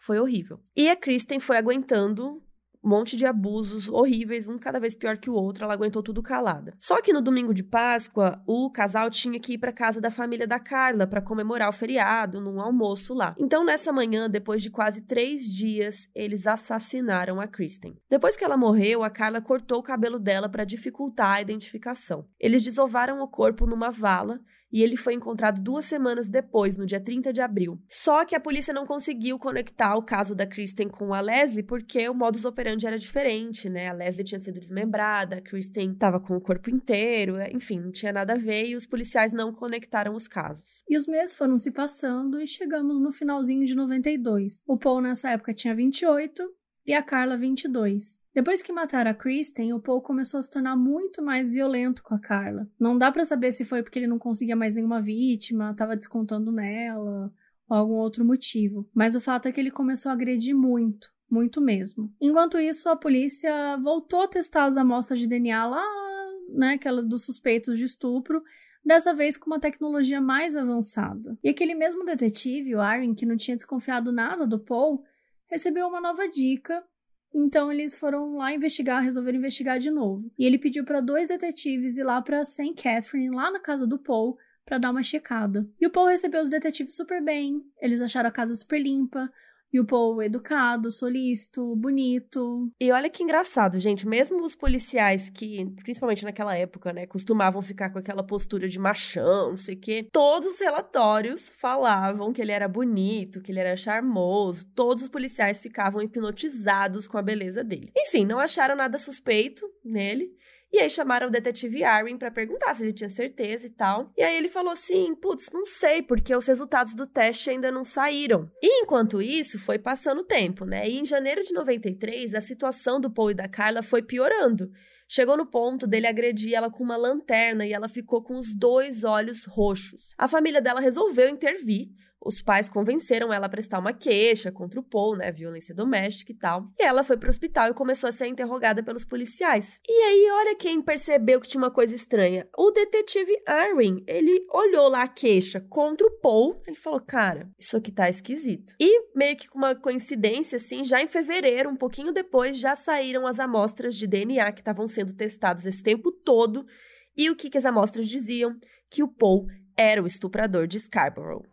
A: Foi horrível. E a Kristen foi aguentando um monte de abusos horríveis, um cada vez pior que o outro, ela aguentou tudo calada. Só que no domingo de Páscoa, o casal tinha que ir para casa da família da Carla para comemorar o feriado, num almoço lá. Então, nessa manhã, depois de quase três dias, eles assassinaram a Kristen. Depois que ela morreu, a Carla cortou o cabelo dela para dificultar a identificação. Eles desovaram o corpo numa vala e ele foi encontrado duas semanas depois, no dia 30 de abril. Só que a polícia não conseguiu conectar o caso da Kristen com a Leslie porque o modus operandi era diferente, né? A Leslie tinha sido desmembrada, a Kristen estava com o corpo inteiro, enfim, não tinha nada a ver e os policiais não conectaram os casos.
B: E os meses foram se passando e chegamos no finalzinho de 92. O Paul nessa época tinha 28 e a Carla 22. Depois que mataram a Kristen, o Paul começou a se tornar muito mais violento com a Carla. Não dá para saber se foi porque ele não conseguia mais nenhuma vítima, estava descontando nela ou algum outro motivo, mas o fato é que ele começou a agredir muito, muito mesmo. Enquanto isso, a polícia voltou a testar as amostras de DNA lá, né, aquelas dos suspeitos de estupro, dessa vez com uma tecnologia mais avançada. E aquele mesmo detetive, o Aaron, que não tinha desconfiado nada do Paul, recebeu uma nova dica. Então eles foram lá investigar, resolveram investigar de novo. E ele pediu para dois detetives ir lá para St. Catherine, lá na casa do Paul, para dar uma checada. E o Paul recebeu os detetives super bem. Eles acharam a casa super limpa. E o Paul educado, solícito, bonito.
A: E olha que engraçado, gente. Mesmo os policiais que, principalmente naquela época, né, costumavam ficar com aquela postura de machão, não sei o quê, todos os relatórios falavam que ele era bonito, que ele era charmoso. Todos os policiais ficavam hipnotizados com a beleza dele. Enfim, não acharam nada suspeito nele. E aí chamaram o detetive Arwen para perguntar se ele tinha certeza e tal. E aí ele falou assim: putz, não sei, porque os resultados do teste ainda não saíram. E enquanto isso, foi passando o tempo, né? E em janeiro de 93, a situação do Paul e da Carla foi piorando. Chegou no ponto dele agredir ela com uma lanterna e ela ficou com os dois olhos roxos. A família dela resolveu intervir, os pais convenceram ela a prestar uma queixa contra o Paul, né, violência doméstica e tal. E ela foi pro hospital e começou a ser interrogada pelos policiais. E aí, olha quem percebeu que tinha uma coisa estranha. O detetive Irwin, ele olhou lá a queixa contra o Paul, ele falou: "Cara, isso aqui tá esquisito". E meio que com uma coincidência assim, já em fevereiro, um pouquinho depois, já saíram as amostras de DNA que estavam sendo testadas esse tempo todo. E o que que as amostras diziam? Que o Paul era o estuprador de Scarborough.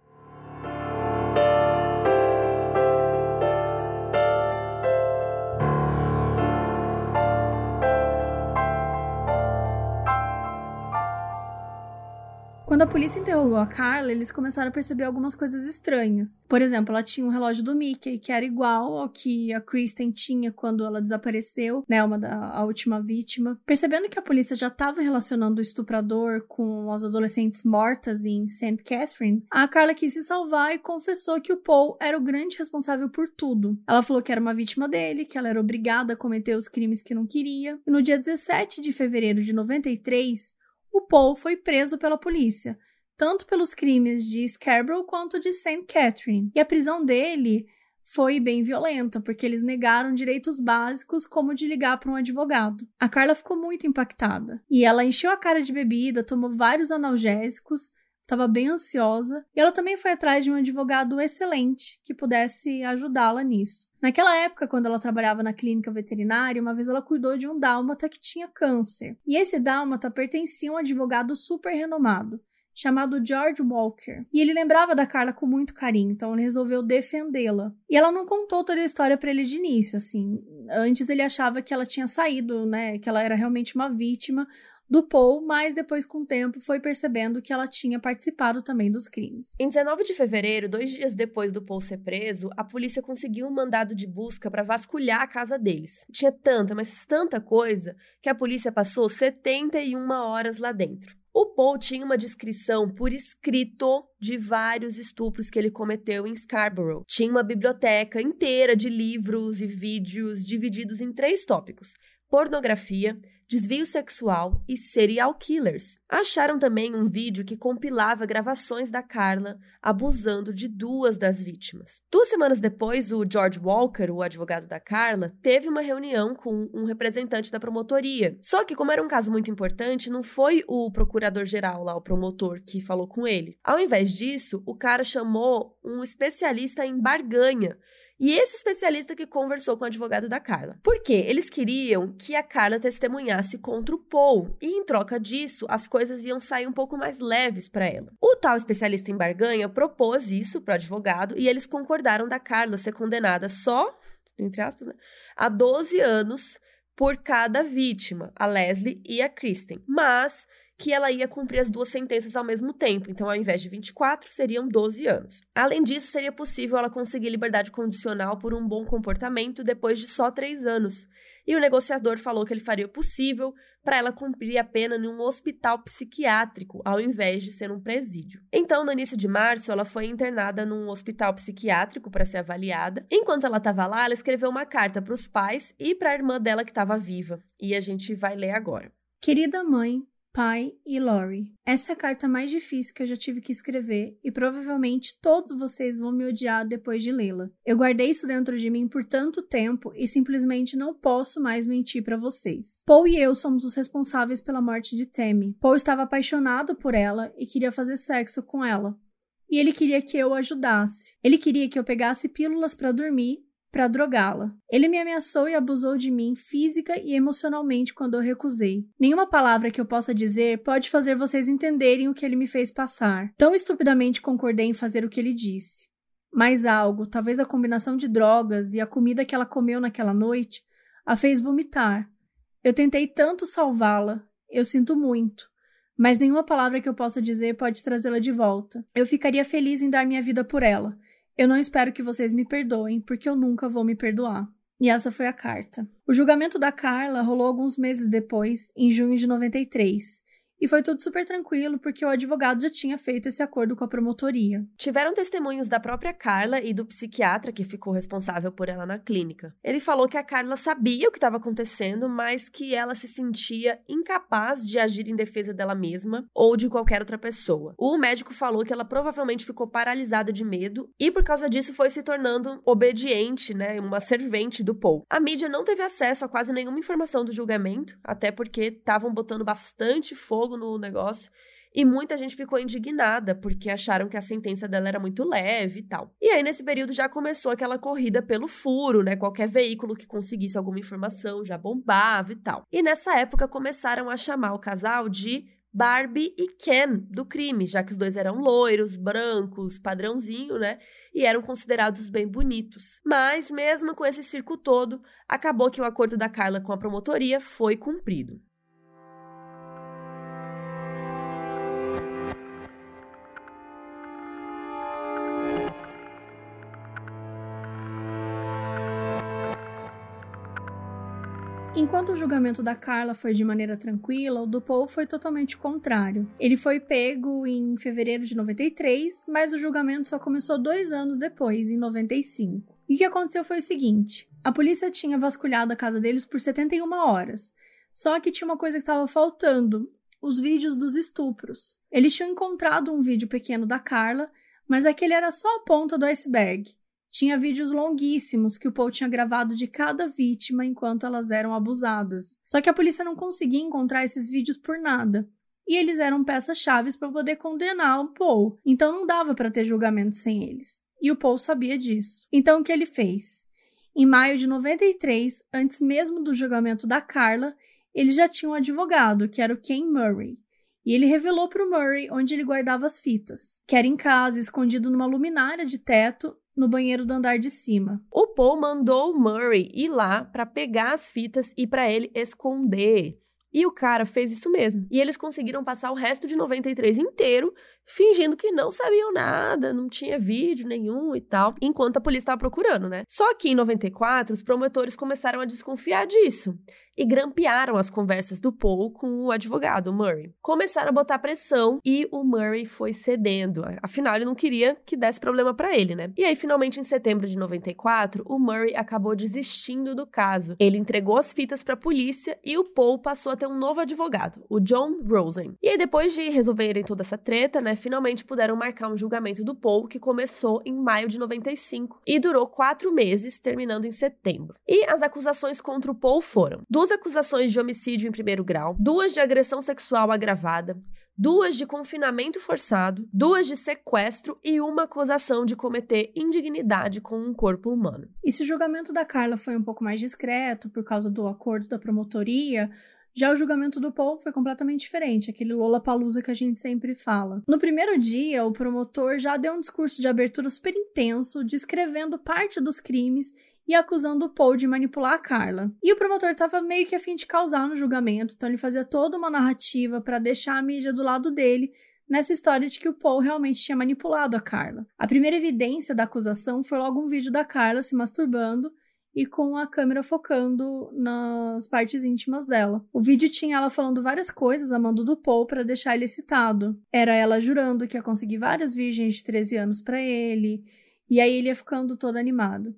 B: Quando a polícia interrogou a Carla, eles começaram a perceber algumas coisas estranhas. Por exemplo, ela tinha um relógio do Mickey que era igual ao que a Kristen tinha quando ela desapareceu, né, uma da a última vítima. Percebendo que a polícia já estava relacionando o estuprador com as adolescentes mortas em St. Catherine, a Carla quis se salvar e confessou que o Paul era o grande responsável por tudo. Ela falou que era uma vítima dele, que ela era obrigada a cometer os crimes que não queria. E no dia 17 de fevereiro de 93, o Paul foi preso pela polícia, tanto pelos crimes de Scarborough quanto de St. Catherine. E a prisão dele foi bem violenta, porque eles negaram direitos básicos, como de ligar para um advogado. A Carla ficou muito impactada e ela encheu a cara de bebida, tomou vários analgésicos, estava bem ansiosa e ela também foi atrás de um advogado excelente que pudesse ajudá-la nisso. Naquela época, quando ela trabalhava na clínica veterinária, uma vez ela cuidou de um dálmata que tinha câncer. E esse dálmata pertencia a um advogado super renomado, chamado George Walker. E ele lembrava da Carla com muito carinho, então ele resolveu defendê-la. E ela não contou toda a história para ele de início, assim. Antes ele achava que ela tinha saído, né, que ela era realmente uma vítima do Paul, mas depois, com o tempo, foi percebendo que ela tinha participado também dos crimes.
A: Em 19 de fevereiro, dois dias depois do Paul ser preso, a polícia conseguiu um mandado de busca para vasculhar a casa deles. Tinha tanta, mas tanta coisa, que a polícia passou 71 horas lá dentro. O Paul tinha uma descrição por escrito de vários estupros que ele cometeu em Scarborough. Tinha uma biblioteca inteira de livros e vídeos divididos em três tópicos: pornografia, desvio sexual e serial killers. Acharam também um vídeo que compilava gravações da Carla abusando de duas das vítimas. Duas semanas depois, o George Walker, o advogado da Carla, teve uma reunião com um representante da promotoria. Só que, como era um caso muito importante, não foi o procurador-geral lá, o promotor, que falou com ele. Ao invés disso, o cara chamou um especialista em barganha e esse especialista que conversou com o advogado da Carla. Por quê? Eles queriam que a Carla testemunhasse contra o Paul, e em troca disso, as coisas iam sair um pouco mais leves para ela. O tal especialista em barganha propôs isso para o advogado e eles concordaram da Carla ser condenada só, entre aspas, né, a 12 anos por cada vítima, a Leslie e a Kristen. Mas que ela ia cumprir as duas sentenças ao mesmo tempo, então ao invés de 24, seriam 12 anos. Além disso, seria possível ela conseguir liberdade condicional por um bom comportamento depois de só três anos. E o negociador falou que ele faria o possível para ela cumprir a pena em um hospital psiquiátrico, ao invés de ser um presídio. Então, no início de março, ela foi internada num hospital psiquiátrico para ser avaliada. Enquanto ela estava lá, ela escreveu uma carta para os pais e para a irmã dela que estava viva. E a gente vai ler agora.
B: Querida mãe, Pai e Lori. Essa é a carta mais difícil que eu já tive que escrever e provavelmente todos vocês vão me odiar depois de lê-la. Eu guardei isso dentro de mim por tanto tempo e simplesmente não posso mais mentir para vocês. Paul e eu somos os responsáveis pela morte de Tammy. Paul estava apaixonado por ela e queria fazer sexo com ela. E ele queria que eu ajudasse. Ele queria que eu pegasse pílulas para dormir para drogá-la. Ele me ameaçou e abusou de mim física e emocionalmente quando eu recusei. Nenhuma palavra que eu possa dizer pode fazer vocês entenderem o que ele me fez passar. Tão estupidamente concordei em fazer o que ele disse. Mas algo, talvez a combinação de drogas e a comida que ela comeu naquela noite, a fez vomitar. Eu tentei tanto salvá-la, eu sinto muito, mas nenhuma palavra que eu possa dizer pode trazê-la de volta. Eu ficaria feliz em dar minha vida por ela eu não espero que vocês me perdoem, porque eu nunca vou me perdoar. E essa foi a carta. O julgamento da Carla rolou alguns meses depois, em junho de 93, e foi tudo super tranquilo porque o advogado já tinha feito esse acordo com a promotoria.
A: Tiveram testemunhos da própria Carla e do psiquiatra que ficou responsável por ela na clínica. Ele falou que a Carla sabia o que estava acontecendo, mas que ela se sentia incapaz de agir em defesa dela mesma ou de qualquer outra pessoa. O médico falou que ela provavelmente ficou paralisada de medo e por causa disso foi se tornando obediente, né, uma servente do Paul. A mídia não teve acesso a quase nenhuma informação do julgamento, até porque estavam botando bastante fogo fogo no negócio. E muita gente ficou indignada porque acharam que a sentença dela era muito leve e tal. E aí, nesse período, já começou aquela corrida pelo furo, né? Qualquer veículo que conseguisse alguma informação já bombava e tal. E nessa época começaram a chamar o casal de Barbie e Ken do crime, já que os dois eram loiros, brancos, padrãozinho, né? E eram considerados bem bonitos. Mas, mesmo com esse circo todo, acabou que o acordo da Carla com a promotoria foi cumprido.
B: Enquanto o julgamento da Carla foi de maneira tranquila, o do Paul foi totalmente contrário. Ele foi pego em fevereiro de 93, mas o julgamento só começou dois anos depois, em 95. E o que aconteceu foi o seguinte: a polícia tinha vasculhado a casa deles por 71 horas, só que tinha uma coisa que estava faltando: os vídeos dos estupros. Eles tinham encontrado um vídeo pequeno da Carla, mas aquele era só a ponta do iceberg. Tinha vídeos longuíssimos que o Paul tinha gravado de cada vítima enquanto elas eram abusadas. Só que a polícia não conseguia encontrar esses vídeos por nada. E eles eram peças-chave para poder condenar o Paul. Então não dava para ter julgamento sem eles. E o Paul sabia disso. Então o que ele fez? Em maio de 93, antes mesmo do julgamento da Carla, ele já tinha um advogado, que era o Ken Murray. E ele revelou para o Murray onde ele guardava as fitas, que era em casa, escondido numa luminária de teto no banheiro do andar de cima.
A: O Paul mandou o Murray ir lá para pegar as fitas e para ele esconder. E o cara fez isso mesmo. E eles conseguiram passar o resto de 93 inteiro fingindo que não sabiam nada, não tinha vídeo nenhum e tal, enquanto a polícia estava procurando, né? Só que em 94, os promotores começaram a desconfiar disso e grampearam as conversas do Paul com o advogado Murray. Começaram a botar pressão e o Murray foi cedendo. Afinal, ele não queria que desse problema para ele, né? E aí, finalmente, em setembro de 94, o Murray acabou desistindo do caso. Ele entregou as fitas para a polícia e o Paul passou a ter um novo advogado, o John Rosen. E aí, depois de resolverem toda essa treta, né, finalmente puderam marcar um julgamento do Paul que começou em maio de 95 e durou quatro meses, terminando em setembro. E as acusações contra o Paul foram duas acusações de homicídio em primeiro grau, duas de agressão sexual agravada, duas de confinamento forçado, duas de sequestro e uma acusação de cometer indignidade com um corpo humano.
B: E se o julgamento da Carla foi um pouco mais discreto por causa do acordo da promotoria, já o julgamento do Paul foi completamente diferente, aquele Lola Palusa que a gente sempre fala. No primeiro dia, o promotor já deu um discurso de abertura super intenso, descrevendo parte dos crimes e acusando o Paul de manipular a Carla. E o promotor estava meio que a fim de causar no julgamento, então ele fazia toda uma narrativa para deixar a mídia do lado dele nessa história de que o Paul realmente tinha manipulado a Carla. A primeira evidência da acusação foi logo um vídeo da Carla se masturbando e com a câmera focando nas partes íntimas dela. O vídeo tinha ela falando várias coisas a mando do Paul para deixar ele excitado. Era ela jurando que ia conseguir várias virgens de 13 anos para ele, e aí ele ia ficando todo animado.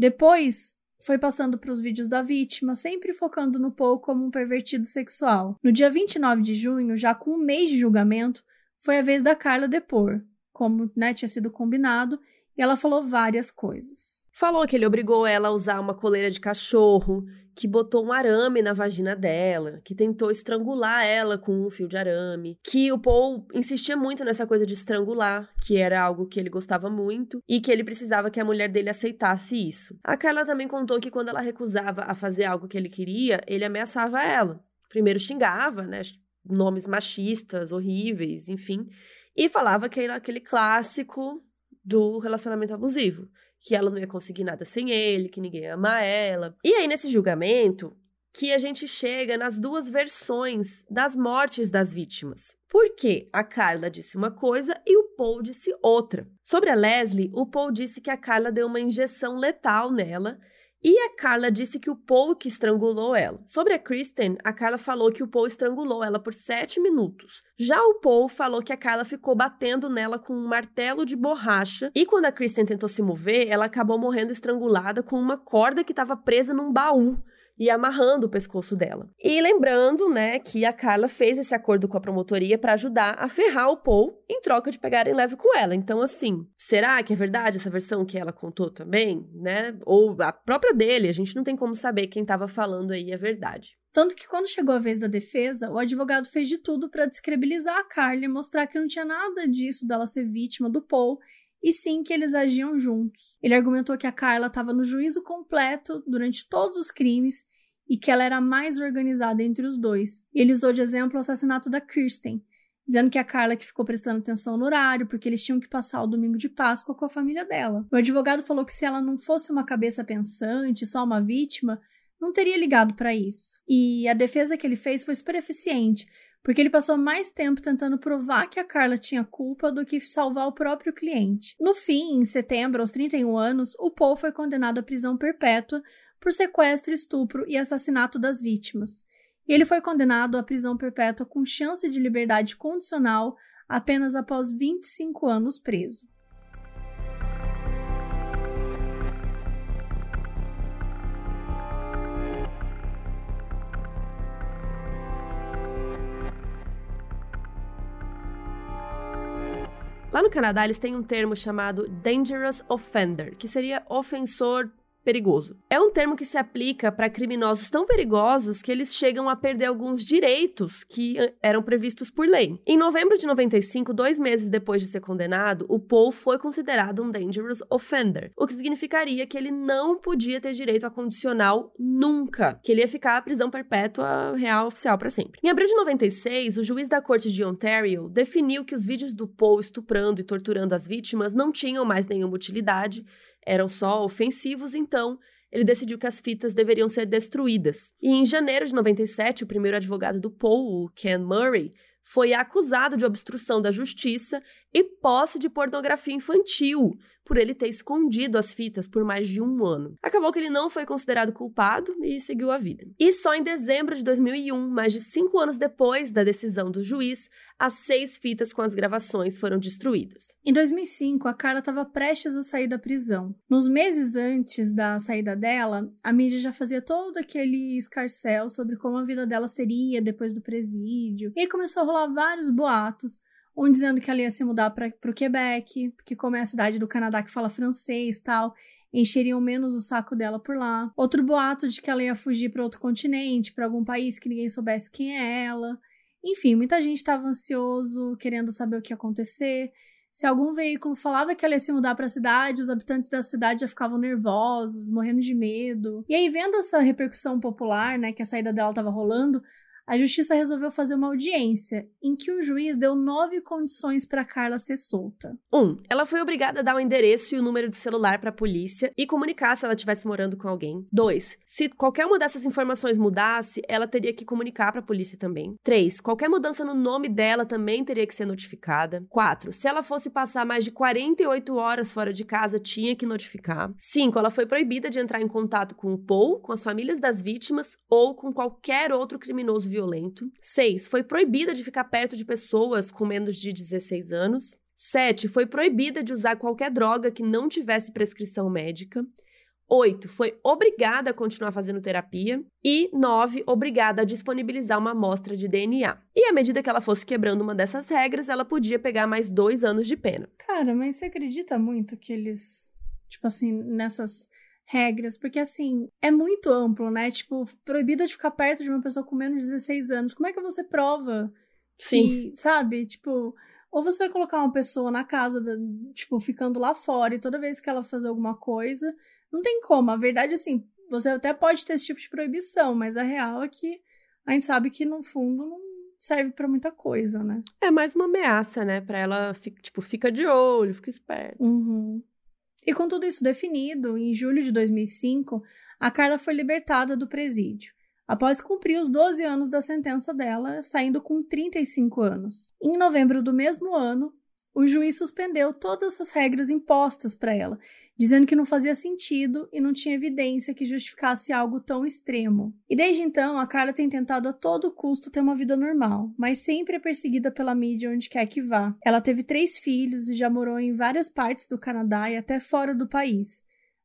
B: Depois, foi passando para os vídeos da vítima, sempre focando no Paul como um pervertido sexual. No dia 29 de junho, já com um mês de julgamento, foi a vez da Carla depor, como né, tinha sido combinado, e ela falou várias coisas.
A: Falou que ele obrigou ela a usar uma coleira de cachorro, que botou um arame na vagina dela, que tentou estrangular ela com um fio de arame, que o Paul insistia muito nessa coisa de estrangular, que era algo que ele gostava muito e que ele precisava que a mulher dele aceitasse isso. A Carla também contou que quando ela recusava a fazer algo que ele queria, ele ameaçava ela. Primeiro xingava, né, nomes machistas, horríveis, enfim, e falava que era aquele clássico do relacionamento abusivo que ela não ia conseguir nada sem ele, que ninguém ia amar ela. E aí, nesse julgamento, que a gente chega nas duas versões das mortes das vítimas. Porque a Carla disse uma coisa e o Paul disse outra. Sobre a Leslie, o Paul disse que a Carla deu uma injeção letal nela e a Carla disse que o Paul que estrangulou ela. Sobre a Kristen, a Carla falou que o Paul estrangulou ela por sete minutos. Já o Paul falou que a Carla ficou batendo nela com um martelo de borracha. E quando a Kristen tentou se mover, ela acabou morrendo estrangulada com uma corda que estava presa num baú e amarrando o pescoço dela. E lembrando, né, que a Carla fez esse acordo com a promotoria para ajudar a ferrar o Paul em troca de pegarem leve com ela. Então, assim, será que é verdade essa versão que ela contou também, né? Ou a própria dele, a gente não tem como saber quem estava falando aí a verdade.
B: Tanto que quando chegou a vez da defesa, o advogado fez de tudo para descredibilizar a Carla e mostrar que não tinha nada disso dela ser vítima do Paul e sim que eles agiam juntos. Ele argumentou que a Carla estava no juízo completo durante todos os crimes e que ela era mais organizada entre os dois. Ele usou de exemplo o assassinato da Kirsten, dizendo que a Carla que ficou prestando atenção no horário, porque eles tinham que passar o domingo de Páscoa com a família dela. O advogado falou que se ela não fosse uma cabeça pensante, só uma vítima, não teria ligado para isso. E a defesa que ele fez foi super eficiente, porque ele passou mais tempo tentando provar que a Carla tinha culpa do que salvar o próprio cliente. No fim, em setembro, aos 31 anos, o Paul foi condenado à prisão perpétua por sequestro, estupro e assassinato das vítimas. E ele foi condenado à prisão perpétua com chance de liberdade condicional apenas após 25 anos preso.
A: Lá no Canadá, eles têm um termo chamado Dangerous Offender, que seria ofensor perigoso. É um termo que se aplica para criminosos tão perigosos que eles chegam a perder alguns direitos que eh, eram previstos por lei. Em novembro de 95, dois meses depois de ser condenado, o Paul foi considerado um dangerous offender, o que significaria que ele não podia ter direito a condicional nunca, que ele ia ficar a prisão perpétua real oficial para sempre. Em abril de 96, o juiz da corte de Ontario definiu que os vídeos do Paul estuprando e torturando as vítimas não tinham mais nenhuma utilidade eram só ofensivos, então ele decidiu que as fitas deveriam ser destruídas. E em janeiro de 97, o primeiro advogado do Paul, o Ken Murray, foi acusado de obstrução da justiça e posse de pornografia infantil, por ele ter escondido as fitas por mais de um ano. Acabou que ele não foi considerado culpado e seguiu a vida. E só em dezembro de 2001, mais de cinco anos depois da decisão do juiz, as seis fitas com as gravações foram destruídas.
B: Em 2005, a Carla estava prestes a sair da prisão. Nos meses antes da saída dela, a mídia já fazia todo aquele escarcel sobre como a vida dela seria depois do presídio. E aí começou a rolar vários boatos um dizendo que ela ia se mudar para o Quebec, porque como é a cidade do Canadá que fala francês tal, encheriam menos o saco dela por lá. Outro boato de que ela ia fugir para outro continente, para algum país que ninguém soubesse quem é ela. Enfim, muita gente estava ansioso, querendo saber o que ia acontecer. Se algum veículo falava que ela ia se mudar para a cidade, os habitantes da cidade já ficavam nervosos, morrendo de medo. E aí, vendo essa repercussão popular, né, que a saída dela estava rolando, a justiça resolveu fazer uma audiência em que o juiz deu nove condições para Carla ser solta.
A: 1. Um, ela foi obrigada a dar o endereço e o número de celular para a polícia e comunicar se ela estivesse morando com alguém. 2. Se qualquer uma dessas informações mudasse, ela teria que comunicar para a polícia também. 3. Qualquer mudança no nome dela também teria que ser notificada. 4. Se ela fosse passar mais de 48 horas fora de casa, tinha que notificar. 5. Ela foi proibida de entrar em contato com o Paul, com as famílias das vítimas ou com qualquer outro criminoso violento violento. 6. Foi proibida de ficar perto de pessoas com menos de 16 anos. 7. Foi proibida de usar qualquer droga que não tivesse prescrição médica. 8. Foi obrigada a continuar fazendo terapia. E 9. Obrigada a disponibilizar uma amostra de DNA. E à medida que ela fosse quebrando uma dessas regras, ela podia pegar mais dois anos de pena.
B: Cara, mas você acredita muito que eles, tipo assim, nessas regras, porque assim, é muito amplo, né? Tipo, proibida de ficar perto de uma pessoa com menos de 16 anos. Como é que você prova?
A: Sim.
B: Que, sabe? Tipo, ou você vai colocar uma pessoa na casa, tipo, ficando lá fora, e toda vez que ela fazer alguma coisa, não tem como. A verdade, assim, você até pode ter esse tipo de proibição, mas a real é que a gente sabe que no fundo não serve para muita coisa, né?
A: É mais uma ameaça, né? Pra ela, tipo, fica de olho, fica esperto.
B: Uhum. E com tudo isso definido, em julho de 2005, a Carla foi libertada do presídio, após cumprir os 12 anos da sentença dela, saindo com 35 anos. Em novembro do mesmo ano, o juiz suspendeu todas as regras impostas para ela dizendo que não fazia sentido e não tinha evidência que justificasse algo tão extremo. E desde então, a Carla tem tentado a todo custo ter uma vida normal, mas sempre é perseguida pela mídia onde quer que vá. Ela teve três filhos e já morou em várias partes do Canadá e até fora do país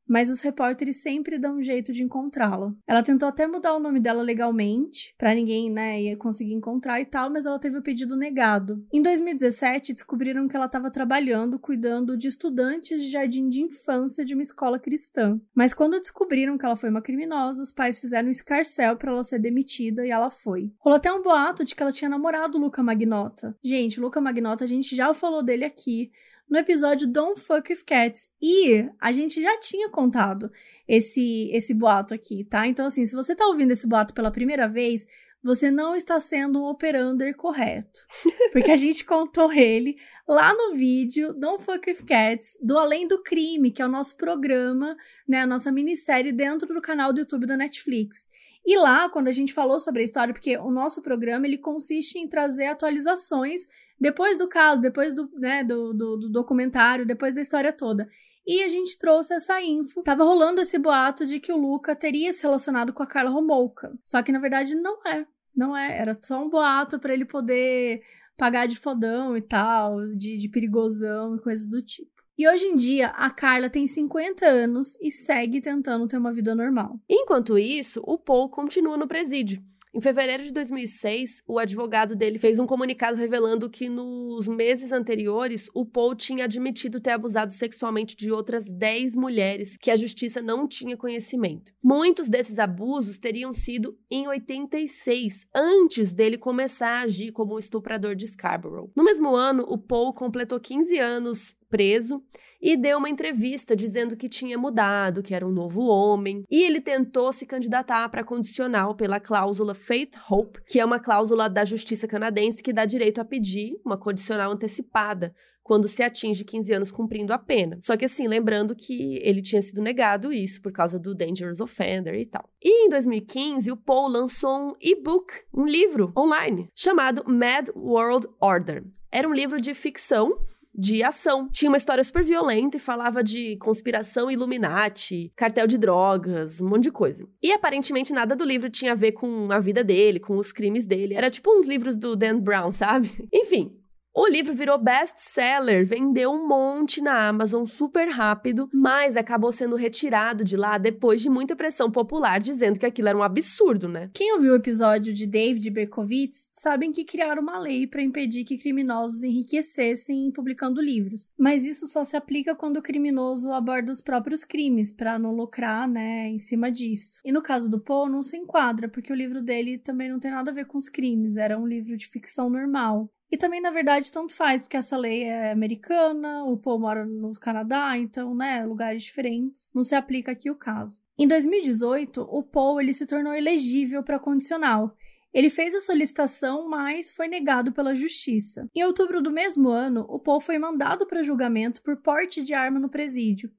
B: mas os repórteres sempre dão um jeito de encontrá-la. Ela tentou até mudar o nome dela legalmente, para ninguém, né, ia conseguir encontrar e tal, mas ela teve o pedido negado. Em 2017, descobriram que ela estava trabalhando cuidando de estudantes de jardim de infância de uma escola cristã. Mas quando descobriram que ela foi uma criminosa, os pais fizeram um escarcel para ela ser demitida e ela foi. Rolou até um boato de que ela tinha namorado o Luca Magnota. Gente, Luca Magnota, a gente já falou dele aqui no episódio Don't Fuck with Cats. E a gente já tinha contado esse, esse boato aqui, tá? Então, assim, se você tá ouvindo esse boato pela primeira vez, você não está sendo um operander correto. (laughs) Porque a gente contou ele lá no vídeo Don't Fuck With Cats, do Além do Crime, que é o nosso programa, né, a nossa minissérie dentro do canal do YouTube da Netflix. E lá, quando a gente falou sobre a história, porque o nosso programa ele consiste em trazer atualizações depois do caso, depois do, né, do, do, do documentário, depois da história toda. E a gente trouxe essa info. Tava rolando esse boato de que o Luca teria se relacionado com a Carla Romolka. Só que na verdade não é. Não é. Era só um boato para ele poder pagar de fodão e tal, de, de perigosão e coisas do tipo. E hoje em dia, a Carla tem 50 anos e segue tentando ter uma vida normal.
A: Enquanto isso, o Paul continua no presídio. Em fevereiro de 2006, o advogado dele fez um comunicado revelando que nos meses anteriores o Paul tinha admitido ter abusado sexualmente de outras 10 mulheres que a justiça não tinha conhecimento. Muitos desses abusos teriam sido em 86, antes dele começar a agir como um estuprador de Scarborough. No mesmo ano, o Paul completou 15 anos preso e deu uma entrevista dizendo que tinha mudado, que era um novo homem, e ele tentou se candidatar para condicional pela cláusula Faith Hope, que é uma cláusula da justiça canadense que dá direito a pedir uma condicional antecipada quando se atinge 15 anos cumprindo a pena. Só que assim, lembrando que ele tinha sido negado isso por causa do Dangerous Offender e tal. E em 2015, o Paul lançou um e-book, um livro online, chamado Mad World Order. Era um livro de ficção de ação. Tinha uma história super violenta e falava de conspiração Illuminati, cartel de drogas, um monte de coisa. E aparentemente nada do livro tinha a ver com a vida dele, com os crimes dele. Era tipo uns livros do Dan Brown, sabe? (laughs) Enfim, o livro virou best-seller, vendeu um monte na Amazon super rápido, mas acabou sendo retirado de lá depois de muita pressão popular dizendo que aquilo era um absurdo, né?
B: Quem ouviu o episódio de David Berkowitz sabem que criaram uma lei para impedir que criminosos enriquecessem publicando livros. Mas isso só se aplica quando o criminoso aborda os próprios crimes, para não lucrar, né, em cima disso. E no caso do Poe, não se enquadra, porque o livro dele também não tem nada a ver com os crimes, era um livro de ficção normal. E também, na verdade, tanto faz, porque essa lei é americana, o Paul mora no Canadá, então, né, lugares diferentes. Não se aplica aqui o caso. Em 2018, o Paul ele se tornou elegível para condicional. Ele fez a solicitação, mas foi negado pela justiça. Em outubro do mesmo ano, o Paul foi mandado para julgamento por porte de arma no presídio.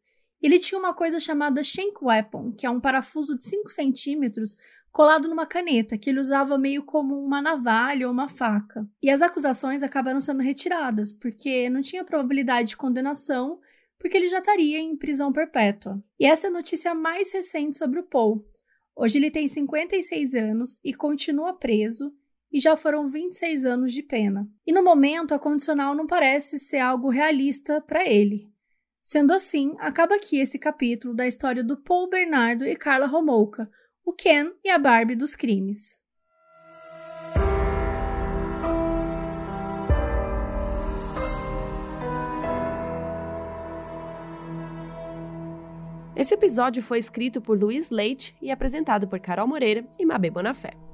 B: Ele tinha uma coisa chamada shank weapon, que é um parafuso de 5 centímetros colado numa caneta, que ele usava meio como uma navalha ou uma faca. E as acusações acabaram sendo retiradas, porque não tinha probabilidade de condenação, porque ele já estaria em prisão perpétua. E essa é a notícia mais recente sobre o Paul. Hoje ele tem 56 anos e continua preso, e já foram 26 anos de pena. E no momento, a condicional não parece ser algo realista para ele. Sendo assim, acaba aqui esse capítulo da história do Paul Bernardo e Carla Romolka, o Ken e a Barbie dos crimes.
A: Esse episódio foi escrito por Luiz Leite e apresentado por Carol Moreira e Mabê Bonafé.